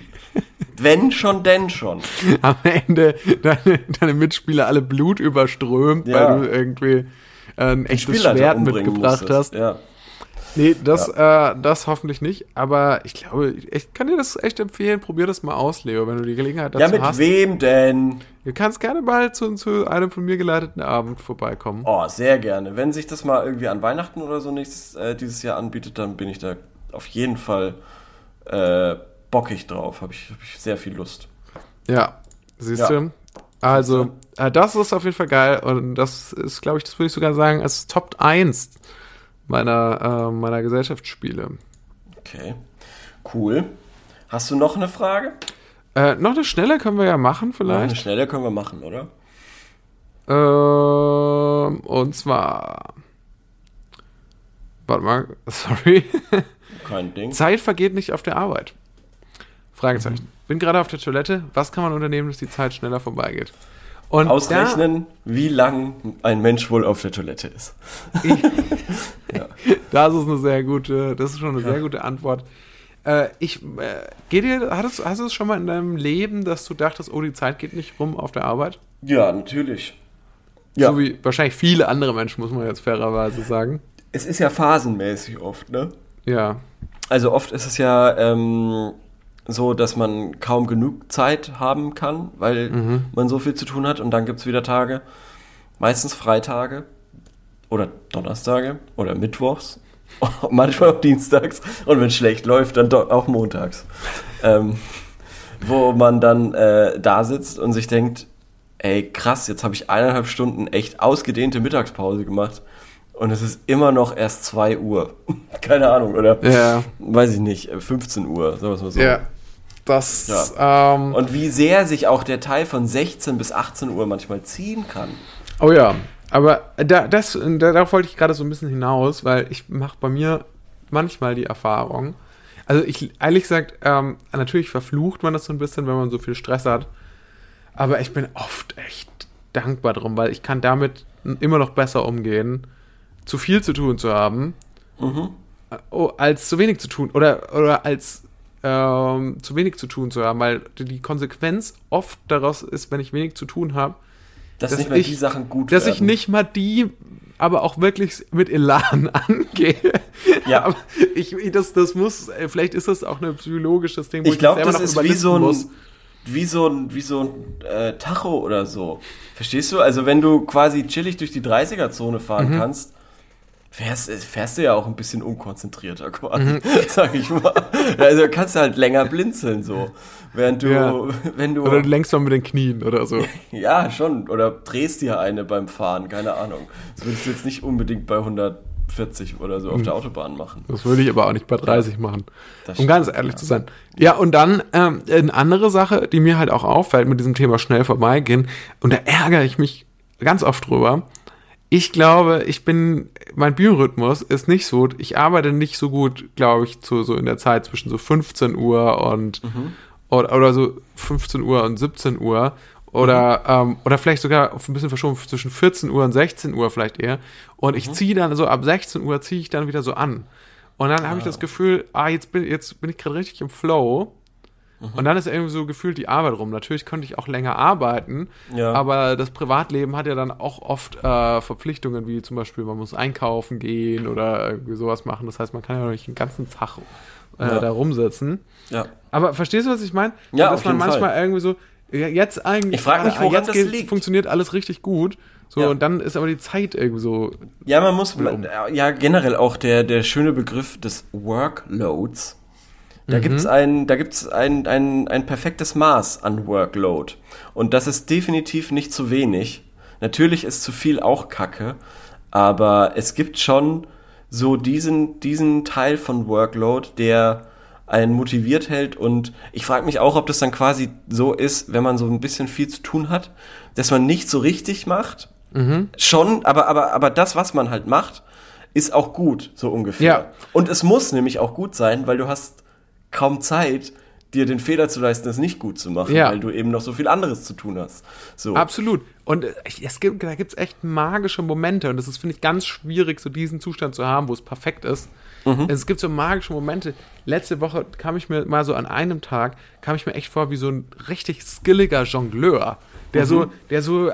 Wenn schon, denn schon.
am Ende deine, deine Mitspieler alle Blut überströmt,
Ja.
weil du irgendwie äh, ein echtes Schwert mitgebracht
musstest.
hast.
Ja.
Nee, das, äh, das hoffentlich nicht. Aber ich glaube, ich kann dir das echt empfehlen. Probier das mal aus, Leo, wenn du die Gelegenheit dazu
ja, mit
hast.
wem denn?
Du kannst gerne mal zu, zu einem von mir geleiteten Abend vorbeikommen.
Oh, sehr gerne. Wenn sich das mal irgendwie an Weihnachten oder so nächstes, äh, dieses Jahr anbietet, dann bin ich da auf jeden Fall äh, bockig drauf. Habe ich, hab ich sehr viel Lust.
Ja, siehst
Ja.
du? Also, äh, das ist auf jeden Fall geil. Und das ist, glaube ich, das würde ich sogar sagen, als Top 1 meiner, äh, meiner Gesellschaftsspiele.
Okay. Cool. Hast du noch eine Frage?
Äh, noch eine schnelle können wir ja machen,
Eine
vielleicht.
schnelle können wir machen, oder?
Ähm, und zwar. Warte mal, [laughs] sorry.
Kein Ding.
Zeit vergeht nicht auf der Arbeit. Fragezeichen.
Mhm.
Bin gerade auf der Toilette. Was kann man unternehmen, dass die Zeit schneller vorbeigeht? Und
Ausrechnen, wie lang ein Mensch wohl auf der Toilette ist.
Da, [laughs] das ist eine sehr gute, das ist schon eine sehr gute Antwort. Äh, ich, äh, geht dir, hattest, hast du es schon mal in deinem Leben, dass du dachtest, oh, die Zeit geht nicht rum auf der Arbeit?
Ja, natürlich. Ja.
So wie wahrscheinlich viele andere Menschen, muss man jetzt fairerweise sagen.
Es ist ja phasenmäßig oft, ne?
Ja.
Also oft ist es ja, ähm, so, dass man kaum genug Zeit haben kann, weil
Mhm.
man so viel zu tun hat. Und dann gibt's wieder Tage, meistens Freitage oder Donnerstage oder Mittwochs, [laughs] manchmal auch Dienstags und wenn schlecht läuft, dann auch montags. [laughs] ähm, wo man dann äh, da sitzt und sich denkt, ey krass, jetzt habe ich eineinhalb Stunden echt ausgedehnte Mittagspause gemacht und es ist immer noch erst 2 Uhr. [laughs] Keine Ahnung, oder?
Ja.
Weiß ich nicht, äh, 15 Uhr, sagen wir es mal so.
Ja. Das, ähm,
Und wie sehr sich auch der Teil von 16 bis 18 Uhr manchmal ziehen kann.
Oh ja, aber da, das, da, darauf wollte ich gerade so ein bisschen hinaus, weil ich mache bei mir manchmal die Erfahrung. Also ich, ehrlich gesagt, ähm, natürlich verflucht man das so ein bisschen, wenn man so viel Stress hat. Aber ich bin oft echt dankbar drum, weil ich kann damit immer noch besser umgehen, zu viel zu tun zu haben, äh, oh, als zu wenig zu tun oder, oder als ähm, zu wenig zu tun zu haben, weil die Konsequenz oft daraus ist, wenn ich wenig zu tun habe,
Dass,
Dass
nicht mal
ich-
die Sachen gut
dass
werden.
ich nicht mal die, aber auch wirklich mit Elan [laughs] angehe.
Ja.
aber ich, ich- das, das muss, vielleicht ist das auch ein psychologisches Ding, wo
Ich glaube,
selber
das
noch
ist wie so ein,
muss.
wie so ein, wie so ein äh, Tacho oder so. Verstehst du? Also wenn du quasi chillig durch die 30er-Zone fahren
Mhm.
kannst, fährst, fährst du ja auch ein bisschen unkonzentrierter quasi,
Mhm. [laughs]
sag ich mal. Also kannst du halt länger blinzeln so. Während du,
Ja.
wenn du,
Oder du lenkst mal mit den Knien oder so. [laughs]
ja schon, oder drehst dir eine beim Fahren, keine Ahnung. Das würdest du jetzt nicht unbedingt bei 140 oder so auf
Mhm.
der Autobahn machen.
Das würde ich aber auch nicht bei 30 machen.
Das
um ganz ehrlich
ja.
zu sein. Ja, und dann ähm, eine andere Sache, die mir halt auch auffällt mit diesem Thema schnell vorbeigehen, und da ärgere ich mich ganz oft drüber. Ich glaube, ich bin, mein Biorhythmus ist nicht so, ich arbeite nicht so gut, glaube ich, zu, so in der Zeit zwischen so 15 Uhr und, oder, oder so 15 Uhr und 17 Uhr. Oder, ähm, oder vielleicht sogar ein bisschen verschoben zwischen 14 Uhr und 16 Uhr vielleicht eher. Und ich ziehe dann so ab 16 Uhr ziehe ich dann wieder so an. Und dann habe ich das Gefühl, ah, jetzt bin, jetzt bin ich gerade richtig im Flow. Und dann ist irgendwie so gefühlt die Arbeit rum. Natürlich könnte ich auch länger arbeiten,
Ja.
aber das Privatleben hat ja dann auch oft äh, Verpflichtungen, wie zum Beispiel, man muss einkaufen gehen oder irgendwie sowas machen. Das heißt, man kann ja nicht den ganzen Tag äh,
Ja.
da rumsitzen.
Ja.
Aber verstehst du, was ich meine?
Ja,
Dass man manchmal
Fall.
irgendwie so, jetzt eigentlich,
Ich frag mich, woran
jetzt geht-
liegt.
funktioniert alles richtig gut. So,
Ja.
und dann ist aber die Zeit irgendwie so,
Ja, man muss,
um.
ja, generell auch der, der schöne Begriff des Workloads. Da gibt's ein, da gibt's ein, ein, ein perfektes Maß an Workload. Und das ist definitiv nicht zu wenig. Natürlich ist zu viel auch Kacke, aber es gibt schon so diesen, diesen Teil von Workload, der einen motiviert hält und ich frage mich auch, ob das dann quasi so ist, wenn man so ein bisschen viel zu tun hat, dass man nicht so richtig macht. Schon, aber, aber, aber das, was man halt macht, ist auch gut, so ungefähr.
Ja.
Und es muss nämlich auch gut sein, weil du hast kaum Zeit, dir den Fehler zu leisten, es nicht gut zu machen,
Ja.
weil du eben noch so viel anderes zu tun hast. So.
Absolut. Und äh, es gibt, da gibt es echt magische Momente. Und das ist, finde ich, ganz schwierig, so diesen Zustand zu haben, wo es perfekt ist. Es gibt so magische Momente. Letzte Woche kam ich mir mal so an einem Tag, kam ich mir echt vor wie so ein richtig skilliger Jongleur. Der so, der so,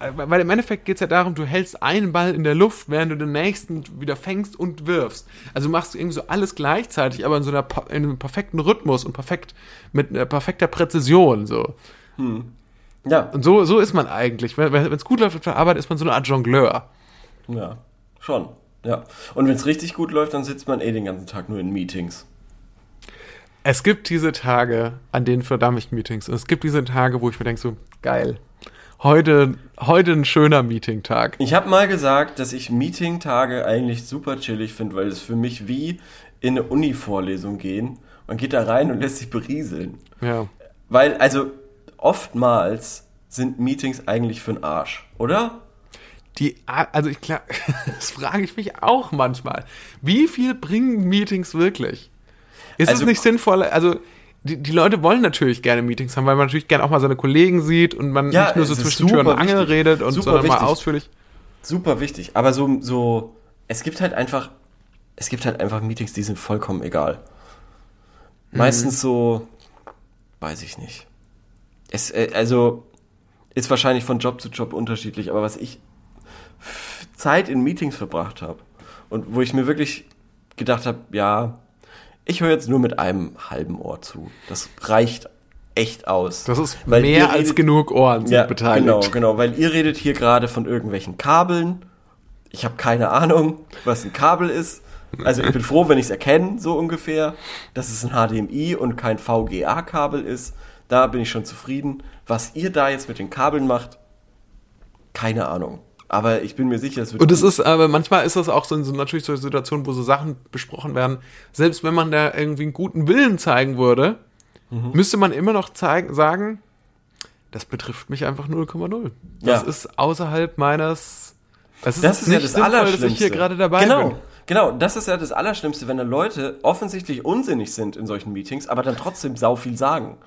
weil im Endeffekt geht es ja darum, du hältst einen Ball in der Luft, während du den nächsten wieder fängst und wirfst. Also machst du irgendwie so alles gleichzeitig, aber in so einer, in einem perfekten Rhythmus und perfekt, mit äh, perfekter Präzision, so.
Ja,
Und so, so ist man eigentlich. Wenn es gut läuft auf der Arbeit, ist man so eine Art Jongleur.
ja, schon. Ja. Und wenn es richtig gut läuft, dann sitzt man eh den ganzen Tag nur in Meetings.
Es gibt diese Tage, an denen verdamme ich Meetings. Und es gibt diese Tage, wo ich mir denke, so, geil. Heute, heute ein schöner Meeting-Tag.
Ich habe mal gesagt, dass ich Meeting-Tage eigentlich super chillig finde, weil es für mich wie in eine Uni-Vorlesung gehen. Man geht da rein und lässt sich berieseln.
Ja.
Weil, also, oftmals sind Meetings eigentlich für den Arsch, oder?
Die, also ich klar, [laughs] das frage ich mich auch manchmal. Wie viel bringen Meetings wirklich? Ist
Also-
es nicht sinnvoll, also die, die Leute wollen natürlich gerne Meetings haben, weil man natürlich gerne auch mal seine Kollegen sieht und man
Ja,
nicht nur so zwischen Tür und Angel
wichtig.
redet und
Super
sondern mal ausführlich.
Super wichtig. Aber so, so, es gibt halt einfach, es gibt halt einfach Meetings, die sind vollkommen egal. Meistens so, weiß ich nicht. Es, äh, also, ist wahrscheinlich von Job zu Job unterschiedlich, aber was ich Zeit in Meetings verbracht habe und wo ich mir wirklich gedacht habe, ja, Ich höre jetzt nur mit einem halben Ohr zu. Das reicht echt aus.
Das ist
Weil
mehr als
redet-
genug Ohren sind
ja,
beteiligt.
Genau, genau, weil ihr redet hier gerade von irgendwelchen Kabeln. Ich habe keine Ahnung, was ein Kabel ist. Also ich bin froh, wenn ich es erkenne, so ungefähr, dass es ein HDMI und kein VGA-Kabel ist. Da bin ich schon zufrieden. Was ihr da jetzt mit den Kabeln macht, keine Ahnung. Aber ich bin mir sicher, es wird.
Und es ist, aber manchmal ist das auch so in so natürlich so Situationen, wo so Sachen besprochen werden. Selbst wenn man da irgendwie einen guten Willen zeigen würde,
Mhm.
müsste man immer noch zeigen, sagen, das betrifft mich einfach 0,0. Das
Ja.
ist außerhalb meines. Es ist,
Das ist ja das
sinnvoll,
Allerschlimmste.
dass ich hier gerade dabei
genau,
bin.
Genau, das ist ja das Allerschlimmste, wenn da Leute offensichtlich unsinnig sind in solchen Meetings, aber dann trotzdem sau viel sagen.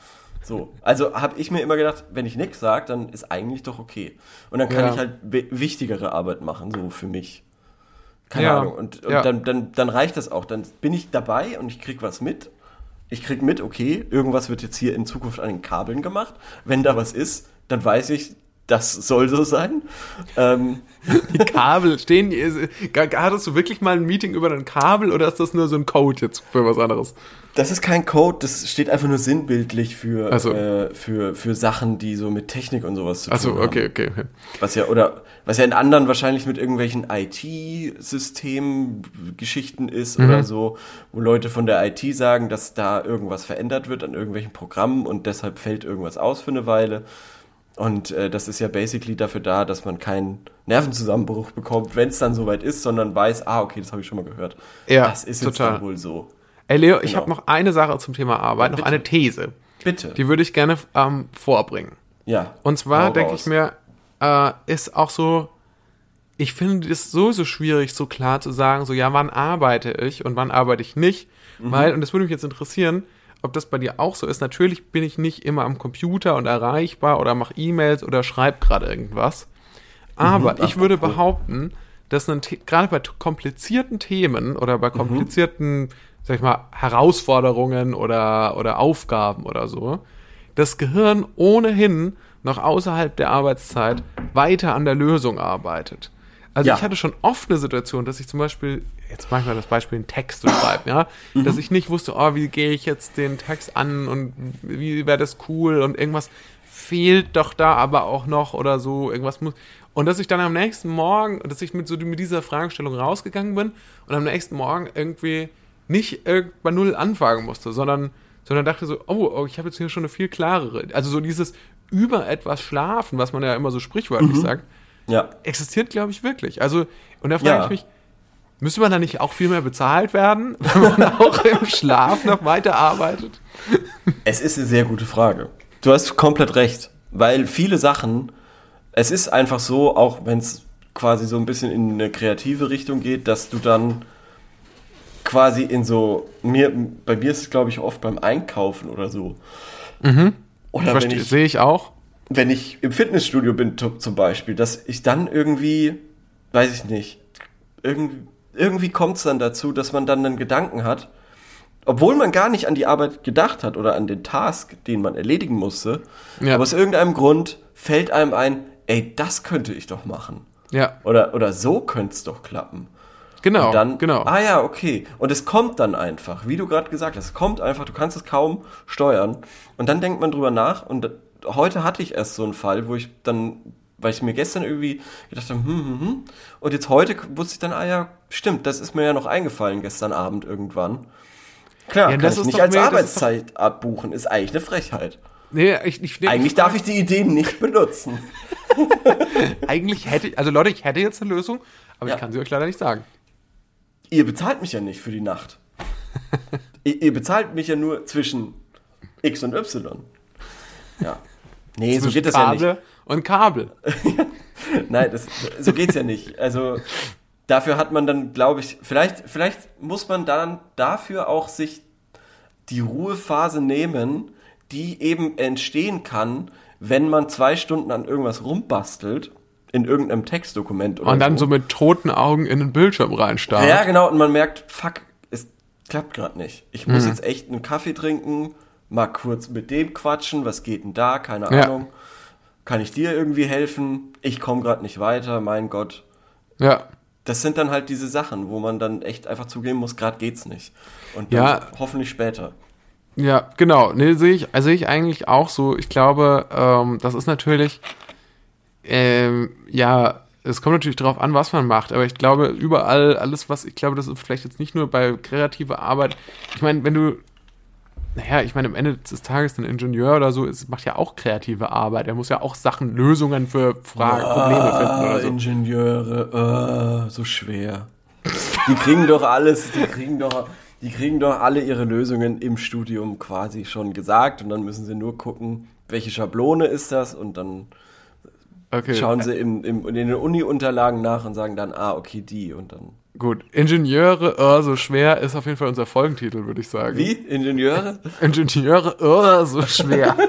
So, also habe ich mir immer gedacht, wenn ich nichts sage, dann ist eigentlich doch okay. Und dann kann
Ja.
ich halt wi- wichtigere Arbeit machen, so für mich. Keine
Ja,
Ahnung. Und, und
ja.
dann, dann, dann reicht das auch. Dann bin ich dabei und ich krieg was mit. Ich krieg mit, okay, irgendwas wird jetzt hier in Zukunft an den Kabeln gemacht. Wenn da was ist, dann weiß ich, das soll so sein. Ähm,
Die Kabel stehen. Hattest du wirklich mal ein Meeting über ein Kabel oder ist das nur so ein Code jetzt für was anderes?
Das ist kein Code, das steht einfach nur sinnbildlich für,
so.
äh, für, für Sachen, die so mit Technik und sowas zu tun
Achso,
haben.
okay, okay. okay.
Was ja, oder was ja in anderen wahrscheinlich mit irgendwelchen IT-System-Geschichten ist
Mhm.
oder so, wo Leute von der IT sagen, dass da irgendwas verändert wird an irgendwelchen Programmen und deshalb fällt irgendwas aus für eine Weile. Und äh, das ist ja basically dafür da, dass man keinen Nervenzusammenbruch bekommt, wenn es dann soweit ist, sondern weiß, ah, okay, das habe ich schon mal gehört.
Ja,
das ist jetzt
total.
dann wohl so.
Ey, Leo, ich
Genau.
habe noch eine Sache zum Thema Arbeit, noch
bitte.
eine These.
Bitte.
Die würde ich gerne ähm, vorbringen.
ja.
Und zwar denke ich mir, äh, ist auch so, ich finde es sowieso schwierig, so klar zu sagen, so ja, wann arbeite ich und wann arbeite ich nicht.
Mhm.
Weil, und das würde mich jetzt interessieren, ob das bei dir auch so ist. Natürlich bin ich nicht immer am Computer und erreichbar oder mache E-Mails oder schreibe gerade irgendwas. Aber ich würde behaupten, dass gerade bei komplizierten Themen oder bei komplizierten, sag ich mal, Herausforderungen oder, oder Aufgaben oder so, das Gehirn ohnehin noch außerhalb der Arbeitszeit weiter an der Lösung arbeitet. Also
Ja.
ich hatte schon oft eine Situation, dass ich zum Beispiel, jetzt mache ich mal das Beispiel, einen Text zu schreiben, ja, dass ich nicht wusste, oh, wie gehe ich jetzt den Text an und wie wäre das cool und irgendwas fehlt doch da aber auch noch oder so, irgendwas muss. Und dass ich dann am nächsten Morgen, dass ich mit so mit dieser Fragestellung rausgegangen bin und am nächsten Morgen irgendwie nicht bei Null anfangen musste, sondern, sondern dachte so, oh, oh ich habe jetzt hier schon eine viel klarere. Also so dieses über etwas schlafen, was man ja immer so sprichwörtlich sagt,
Ja.
existiert, glaube ich, wirklich. Also, und da frage
Ja.
ich mich, müsste man da nicht auch viel mehr bezahlt werden, [laughs] wenn man auch im Schlaf noch weiterarbeitet?
Es ist eine sehr gute Frage. Du hast komplett recht, weil viele Sachen, es ist einfach so, auch wenn es quasi so ein bisschen in eine kreative Richtung geht, dass du dann quasi in so, mir, bei mir ist es glaube ich oft beim Einkaufen oder so. Oder
Verstehe,
ich,
sehe ich auch.
wenn ich im Fitnessstudio bin zum Beispiel, dass ich dann irgendwie, weiß ich nicht, irgendwie, irgendwie kommt es dann dazu, dass man dann einen Gedanken hat, obwohl man gar nicht an die Arbeit gedacht hat oder an den Task, den man erledigen musste,
Ja.
aber aus irgendeinem Grund fällt einem ein, ey, das könnte ich doch machen.
Ja,
Oder, oder so könnte es doch klappen.
genau,
Und dann,
genau.
ah ja, okay. Und es kommt dann einfach, wie du gerade gesagt hast, es kommt einfach, du kannst es kaum steuern. Und dann denkt man drüber nach. Und heute hatte ich erst so einen Fall, wo ich dann, weil ich mir gestern irgendwie gedacht habe, hm, hm, hm. Und jetzt heute wusste ich dann, ah ja, stimmt, das ist mir ja noch eingefallen gestern Abend irgendwann. Klar,
Ja,
kann
das
ich
ist
nicht als
mehr- das ist
Arbeitszeit abbuchen, ist eigentlich eine Frechheit.
Nee, ich, ich, nee,
Eigentlich darf ich die Idee nicht benutzen. [laughs]
eigentlich hätte ich, also Leute, ich hätte jetzt eine Lösung, aber
Ja.
ich kann sie euch leider nicht sagen.
Ihr bezahlt mich ja nicht für die Nacht. [laughs] ihr, ihr bezahlt mich ja nur zwischen X und Y. Ja. Nee, so geht das ja nicht.
Und Kabel. [laughs]
Nein, das, so geht's ja nicht. Also dafür hat man dann, glaube ich, vielleicht, vielleicht muss man dann dafür auch sich die Ruhephase nehmen, die eben entstehen kann, wenn man zwei Stunden an irgendwas rumbastelt, in irgendeinem Textdokument oder
Und dann
so.
so mit toten Augen in den Bildschirm reinstarrt.
Ja, genau, und man merkt, fuck, es klappt gerade nicht. Ich muss jetzt echt einen Kaffee trinken, mal kurz mit dem quatschen, was geht denn da, keine
Ja.
Ahnung. Kann ich dir irgendwie helfen? Ich komme gerade nicht weiter, mein Gott.
ja.
Das sind dann halt diese Sachen, wo man dann echt einfach zugeben muss, gerade geht's nicht. Und dann
Ja.
hoffentlich später.
Ja, genau. Nee, sehe ich, also sehe ich eigentlich auch so. Ich glaube, ähm, das ist natürlich, ähm, ja, es kommt natürlich darauf an, was man macht, aber ich glaube, überall, alles, was, ich glaube, das ist vielleicht jetzt nicht nur bei kreativer Arbeit. Ich meine, wenn du, naja, ich meine, am Ende des Tages ein Ingenieur oder so ist, macht ja auch kreative Arbeit. Er muss ja auch Sachen, Lösungen für Fragen, Probleme finden oder so.
Ah, Ingenieure, äh, so schwer. Die kriegen doch alles, die kriegen doch, die kriegen doch alle ihre Lösungen im Studium quasi schon gesagt und dann müssen sie nur gucken, welche Schablone ist das und dann
Okay.
schauen sie im, im, in den Uni-Unterlagen nach und sagen dann, ah, okay, die und dann.
Gut, Ingenieure, oh, so schwer ist auf jeden Fall unser Folgentitel, würde ich sagen.
Wie? Ingenieure?
Ingenieure, oh, so schwer. [laughs]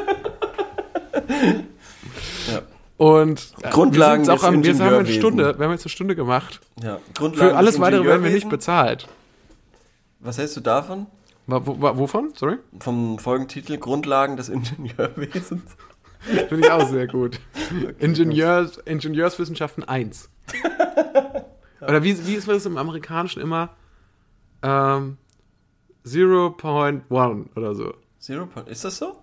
Ja.
Und äh,
Grundlagen
wir, auch am, wir haben eine
Ingenieurwesen.
Stunde, wir haben jetzt eine Stunde gemacht.
Ja. Grundlagen
Für alles weitere werden wir nicht bezahlt.
Was hältst du davon?
Wa- Wovon? Sorry?
Vom Folgentitel Grundlagen des Ingenieurwesens.
Finde ich auch sehr gut. [laughs] Ingenieurs, Ingenieurswissenschaften 1. [laughs] Oder wie, wie ist das im Amerikanischen immer? Ähm, 0.1 oder so.
Zero Point. Ist das so?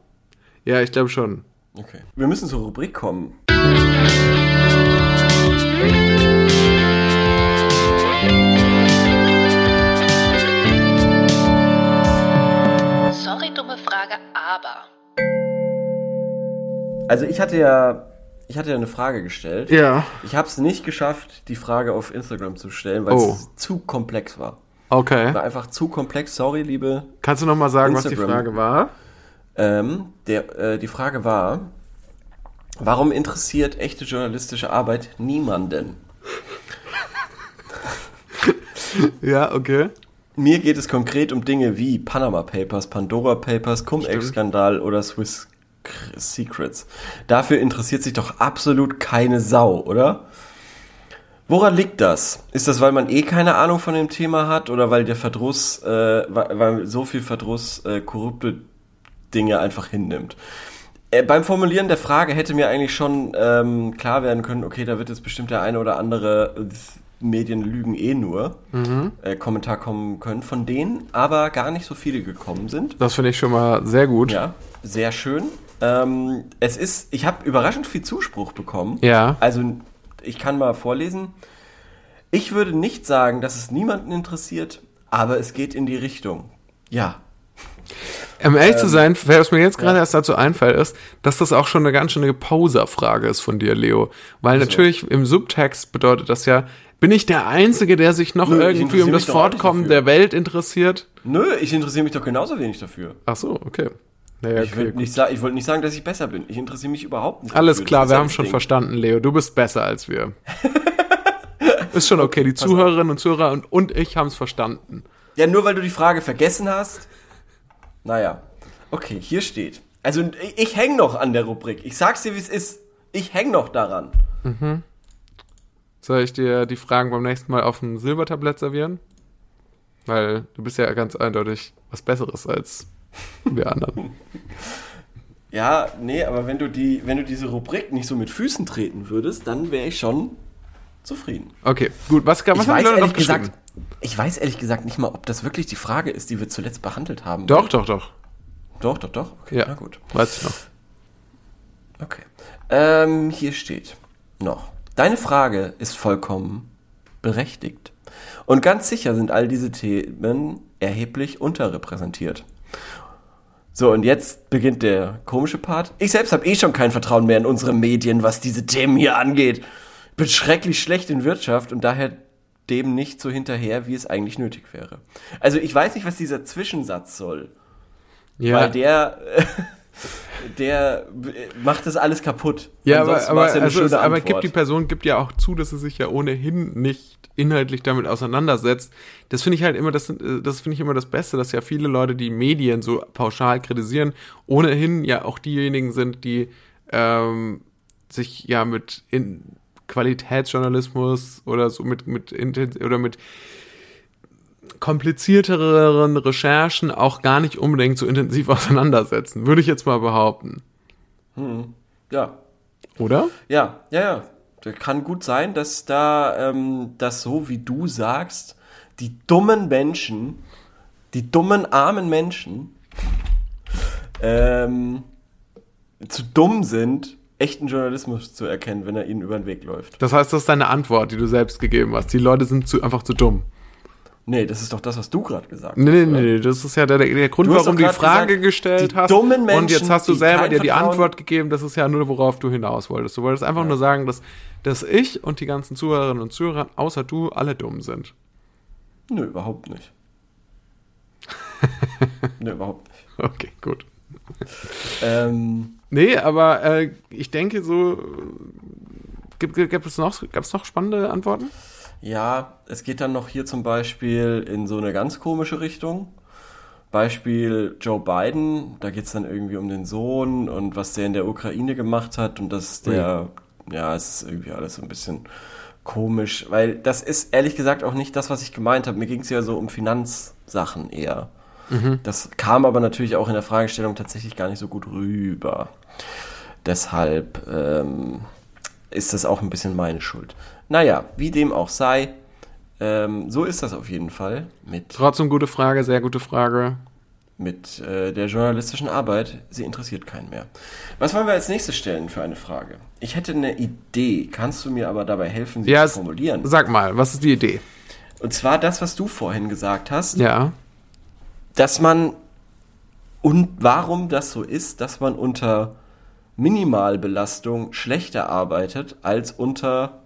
Ja, ich glaube schon.
Okay. Wir müssen zur Rubrik kommen.
Sorry, dumme Frage, aber.
Also ich hatte ja, ich hatte ja eine Frage gestellt.
Ja.
Ich habe es nicht geschafft, die Frage auf Instagram zu stellen, weil
Oh.
es zu komplex war.
Okay.
War einfach zu komplex. Sorry, liebe.
Kannst du noch mal sagen, was die
Instagram.
Frage war?
Ähm, der, äh, die Frage war, warum interessiert echte journalistische Arbeit niemanden? [laughs]
Ja, okay.
Mir geht es konkret um Dinge wie Panama Papers, Pandora Papers, Cum-Ex-Skandal oder Swiss Secrets. Dafür interessiert sich doch absolut keine Sau, oder? Woran liegt das? Ist das, weil man eh keine Ahnung von dem Thema hat oder weil der Verdruss, äh, weil, so viel Verdruss äh, korrupte Dinge einfach hinnimmt? Äh, beim Formulieren der Frage hätte mir eigentlich schon ähm, klar werden können, okay, da wird jetzt bestimmt der eine oder andere äh, Medien lügen eh nur äh, Kommentar kommen können, von denen aber gar nicht so viele gekommen sind.
Das finde ich schon mal sehr gut.
Ja, sehr schön. Ähm, es ist, ich habe überraschend viel Zuspruch bekommen.
Ja.
Also ich kann mal vorlesen. Ich würde nicht sagen, dass es niemanden interessiert, aber es geht in die Richtung. Ja.
Um ehrlich zu sein, was mir jetzt gerade erst dazu einfällt, ist, dass das auch schon eine ganz schöne Poser-Frage ist von dir, Leo. Weil natürlich im Subtext bedeutet das ja, bin ich der Einzige, der sich noch
Nö,
irgendwie um das Fortkommen der Welt interessiert?
Nö, ich interessiere mich doch genauso wenig dafür.
Ach so, okay. Naja,
Ich,
okay,
nicht ich wollte nicht sagen, dass ich besser bin. Ich interessiere mich überhaupt nicht.
Alles klar, wir haben schon
Ding.
verstanden, Leo. Du bist besser als wir. [laughs] ist schon okay. Die Zuhörerinnen und Zuhörer und, und ich haben es verstanden.
Ja, nur weil du die Frage vergessen hast. Naja. Okay, hier steht. Also ich, ich häng noch an der Rubrik. Ich sag's dir, wie es ist. Ich häng noch daran.
Soll ich dir die Fragen beim nächsten Mal auf dem Silbertablett servieren? Weil du bist ja ganz eindeutig was Besseres als [laughs] wir anderen.
Ja, nee, aber wenn du die, wenn du diese Rubrik nicht so mit Füßen treten würdest, dann wäre ich schon zufrieden.
Okay, gut. Was, was
Ich
haben die
weiß,
Leute noch
gesagt, ich weiß ehrlich gesagt nicht mal, ob das wirklich die Frage ist, die wir zuletzt behandelt haben.
Doch, doch, doch.
Doch, doch, doch. Okay,
Ja,
na gut.
weiß ich noch.
Okay. Ähm, hier steht noch. Deine Frage ist vollkommen berechtigt. Und ganz sicher sind all diese Themen erheblich unterrepräsentiert. So, und jetzt beginnt der komische Part. Ich selbst habe eh schon kein Vertrauen mehr in unsere Medien, was diese Themen hier angeht. Bin schrecklich schlecht in Wirtschaft und daher dem nicht so hinterher, wie es eigentlich nötig wäre. Also ich weiß nicht, was dieser Zwischensatz soll.
Ja,
Weil der, [laughs] der macht das alles kaputt.
ja aber,
Ansonsten
aber,
war's ja
also,
schöne
aber gibt die Person gibt ja auch zu, dass sie sich ja ohnehin nicht inhaltlich damit auseinandersetzt. Das finde ich halt immer, das, äh, das finde ich immer das Beste, dass ja viele Leute, die Medien so pauschal kritisieren, ohnehin ja auch diejenigen sind, die ähm, sich ja mit in Qualitätsjournalismus oder so mit mit oder mit komplizierteren Recherchen auch gar nicht unbedingt so intensiv [laughs] auseinandersetzen, würde ich jetzt mal behaupten.
Ja,
Oder?
ja, ja, ja. kann gut sein, dass da ähm, das so wie du sagst, die dummen Menschen, die dummen armen Menschen ähm, zu dumm sind, echten Journalismus zu erkennen, wenn er ihnen über den Weg läuft.
Das heißt, das ist deine Antwort, die du selbst gegeben hast. Die Leute sind zu, einfach zu dumm.
Nee, das ist doch das, was du gerade gesagt
Nee, nee,
hast. oder?
nee, das ist ja der, der Grund,
hast
warum du die Frage
gesagt,
gestellt
die
hast.
dummen
und jetzt
Menschen,
hast du selber dir die
Vertrauen-
Antwort gegeben. Das ist ja nur, worauf du hinaus wolltest. Du wolltest einfach nur sagen, dass, dass ich und die ganzen Zuhörerinnen und Zuhörer, außer du, alle dumm sind.
Nö, überhaupt nicht. [laughs] Nö, überhaupt nicht.
Okay, gut.
Ähm,
Nee, aber äh, ich denke so, gibt, gibt es noch, gab es noch spannende Antworten?
Ja, es geht dann noch hier zum Beispiel in so eine ganz komische Richtung. Beispiel Joe Biden, da geht es dann irgendwie um den Sohn und was der in der Ukraine gemacht hat und dass der, ja, es ist irgendwie alles so ein bisschen komisch, weil das ist ehrlich gesagt auch nicht das, was ich gemeint habe. Mir ging es ja so um Finanzsachen eher. Das kam aber natürlich auch in der Fragestellung tatsächlich gar nicht so gut rüber. Deshalb ähm, ist das auch ein bisschen meine Schuld. Naja, wie dem auch sei, ähm, so ist das auf jeden Fall mit,
Trotzdem gute Frage, sehr gute Frage.
mit äh, der journalistischen Arbeit. Sie interessiert keinen mehr. Was wollen wir als nächstes stellen für eine Frage? Ich hätte eine Idee, kannst du mir aber dabei helfen, sie
Ja,
zu formulieren?
Sag mal, was ist die Idee?
Und zwar das, was du vorhin gesagt hast,
Ja.
dass man und warum das so ist, dass man unter Minimalbelastung schlechter arbeitet als unter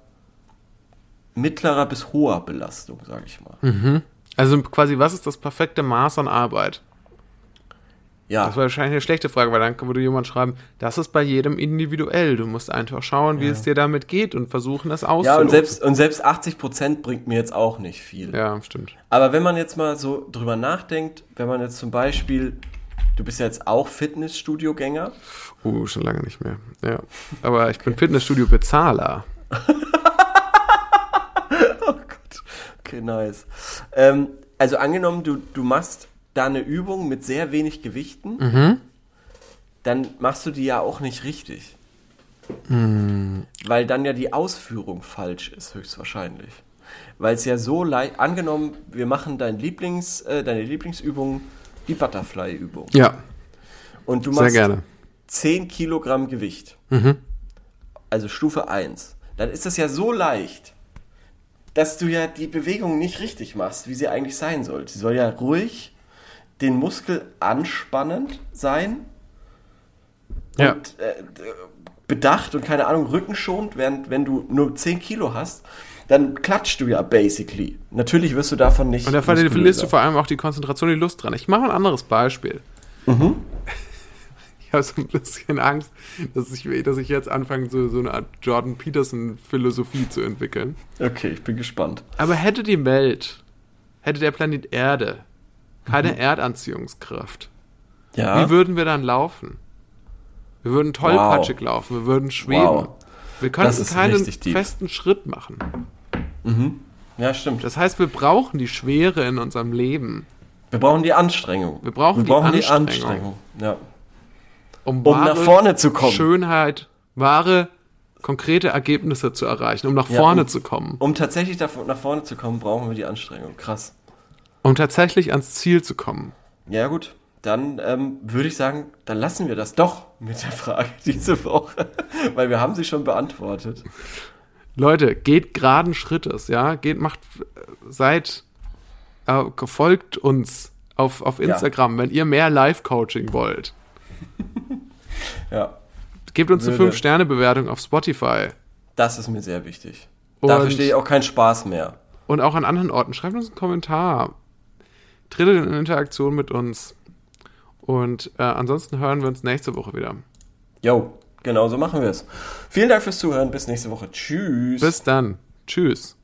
mittlerer bis hoher Belastung, sage ich mal.
Also quasi, was ist das perfekte Maß an Arbeit?
Ja,
Das war wahrscheinlich eine schlechte Frage, weil dann würde jemand schreiben, das ist bei jedem individuell. Du musst einfach schauen, wie es dir damit geht und versuchen, das
ja
auszuloten.
und selbst und selbst 80 Prozent bringt mir jetzt auch nicht viel.
Ja, stimmt.
Aber wenn man jetzt mal so drüber nachdenkt, wenn man jetzt zum Beispiel, du bist ja jetzt auch Fitnessstudio-Gänger,
Uh, schon lange nicht mehr. Ja. [laughs] Aber ich bin Fitnessstudio-Bezahler. [laughs]
Okay, nice. Ähm, also angenommen, du, du machst da eine Übung mit sehr wenig Gewichten,
Mhm.
dann machst du die ja auch nicht richtig.
Mhm.
Weil dann ja die Ausführung falsch ist, höchstwahrscheinlich. Weil es ja so leicht, angenommen, wir machen dein Lieblings, äh, deine Lieblingsübung, die Butterfly-Übung.
Ja,
Und du
sehr
machst
gerne. Mhm.
10 Kilogramm Gewicht. Also Stufe 1. Dann ist das ja so leicht, dass du ja die Bewegung nicht richtig machst, wie sie eigentlich sein soll. Sie soll ja ruhig, den Muskel anspannend sein
Ja.
und äh, bedacht und keine Ahnung, rückenschonend, während wenn du nur 10 Kilo hast, dann klatschst du ja basically. Natürlich wirst du davon nicht.
Und da verlierst du vor allem auch die Konzentration, die Lust dran. Ich mache ein anderes Beispiel.
Mhm.
Ich habe so ein bisschen Angst, dass ich, dass ich jetzt anfange, so, so eine Art Jordan Peterson-Philosophie zu entwickeln.
Okay, ich bin gespannt.
Aber hätte die Welt, hätte der Planet Erde keine Erdanziehungskraft,
Ja.
wie würden wir dann laufen? Wir würden tollpatschig laufen, wir würden schweben.
Wow.
Wir könnten keinen festen Schritt machen.
ja, stimmt.
Das heißt, wir brauchen die Schwere in unserem Leben,
Wir brauchen die Anstrengung.
Wir brauchen die Anstrengung.
Ja.
Um,
Um nach vorne zu kommen.
Schönheit, wahre, konkrete Ergebnisse zu erreichen, um nach
Ja,
vorne
um-
zu kommen,
Um tatsächlich nach vorne zu kommen, brauchen wir die Anstrengung. Krass.
um tatsächlich ans Ziel zu kommen.
Ja, gut. Dann ähm, würde ich sagen, dann lassen wir das doch mit der Frage [laughs] diese Woche. Weil wir haben sie schon beantwortet.
Leute, geht geraden Schrittes, ja, geht, macht, seid, äh, folgt uns auf, auf Instagram, wenn ihr mehr Live-Coaching wollt.
Ja.
Gebt uns eine
Würde-
5-Sterne-Bewertung auf Spotify
Das ist mir sehr wichtig.
Und-
da verstehe ich auch keinen Spaß mehr.
und auch an anderen Orten. Schreibt uns einen Kommentar. Tretet in Interaktion mit uns. Und äh, ansonsten hören wir uns nächste Woche wieder.
Jo, genau so machen wir es. Vielen Dank fürs Zuhören. Bis nächste Woche. Tschüss.
Bis dann. Tschüss.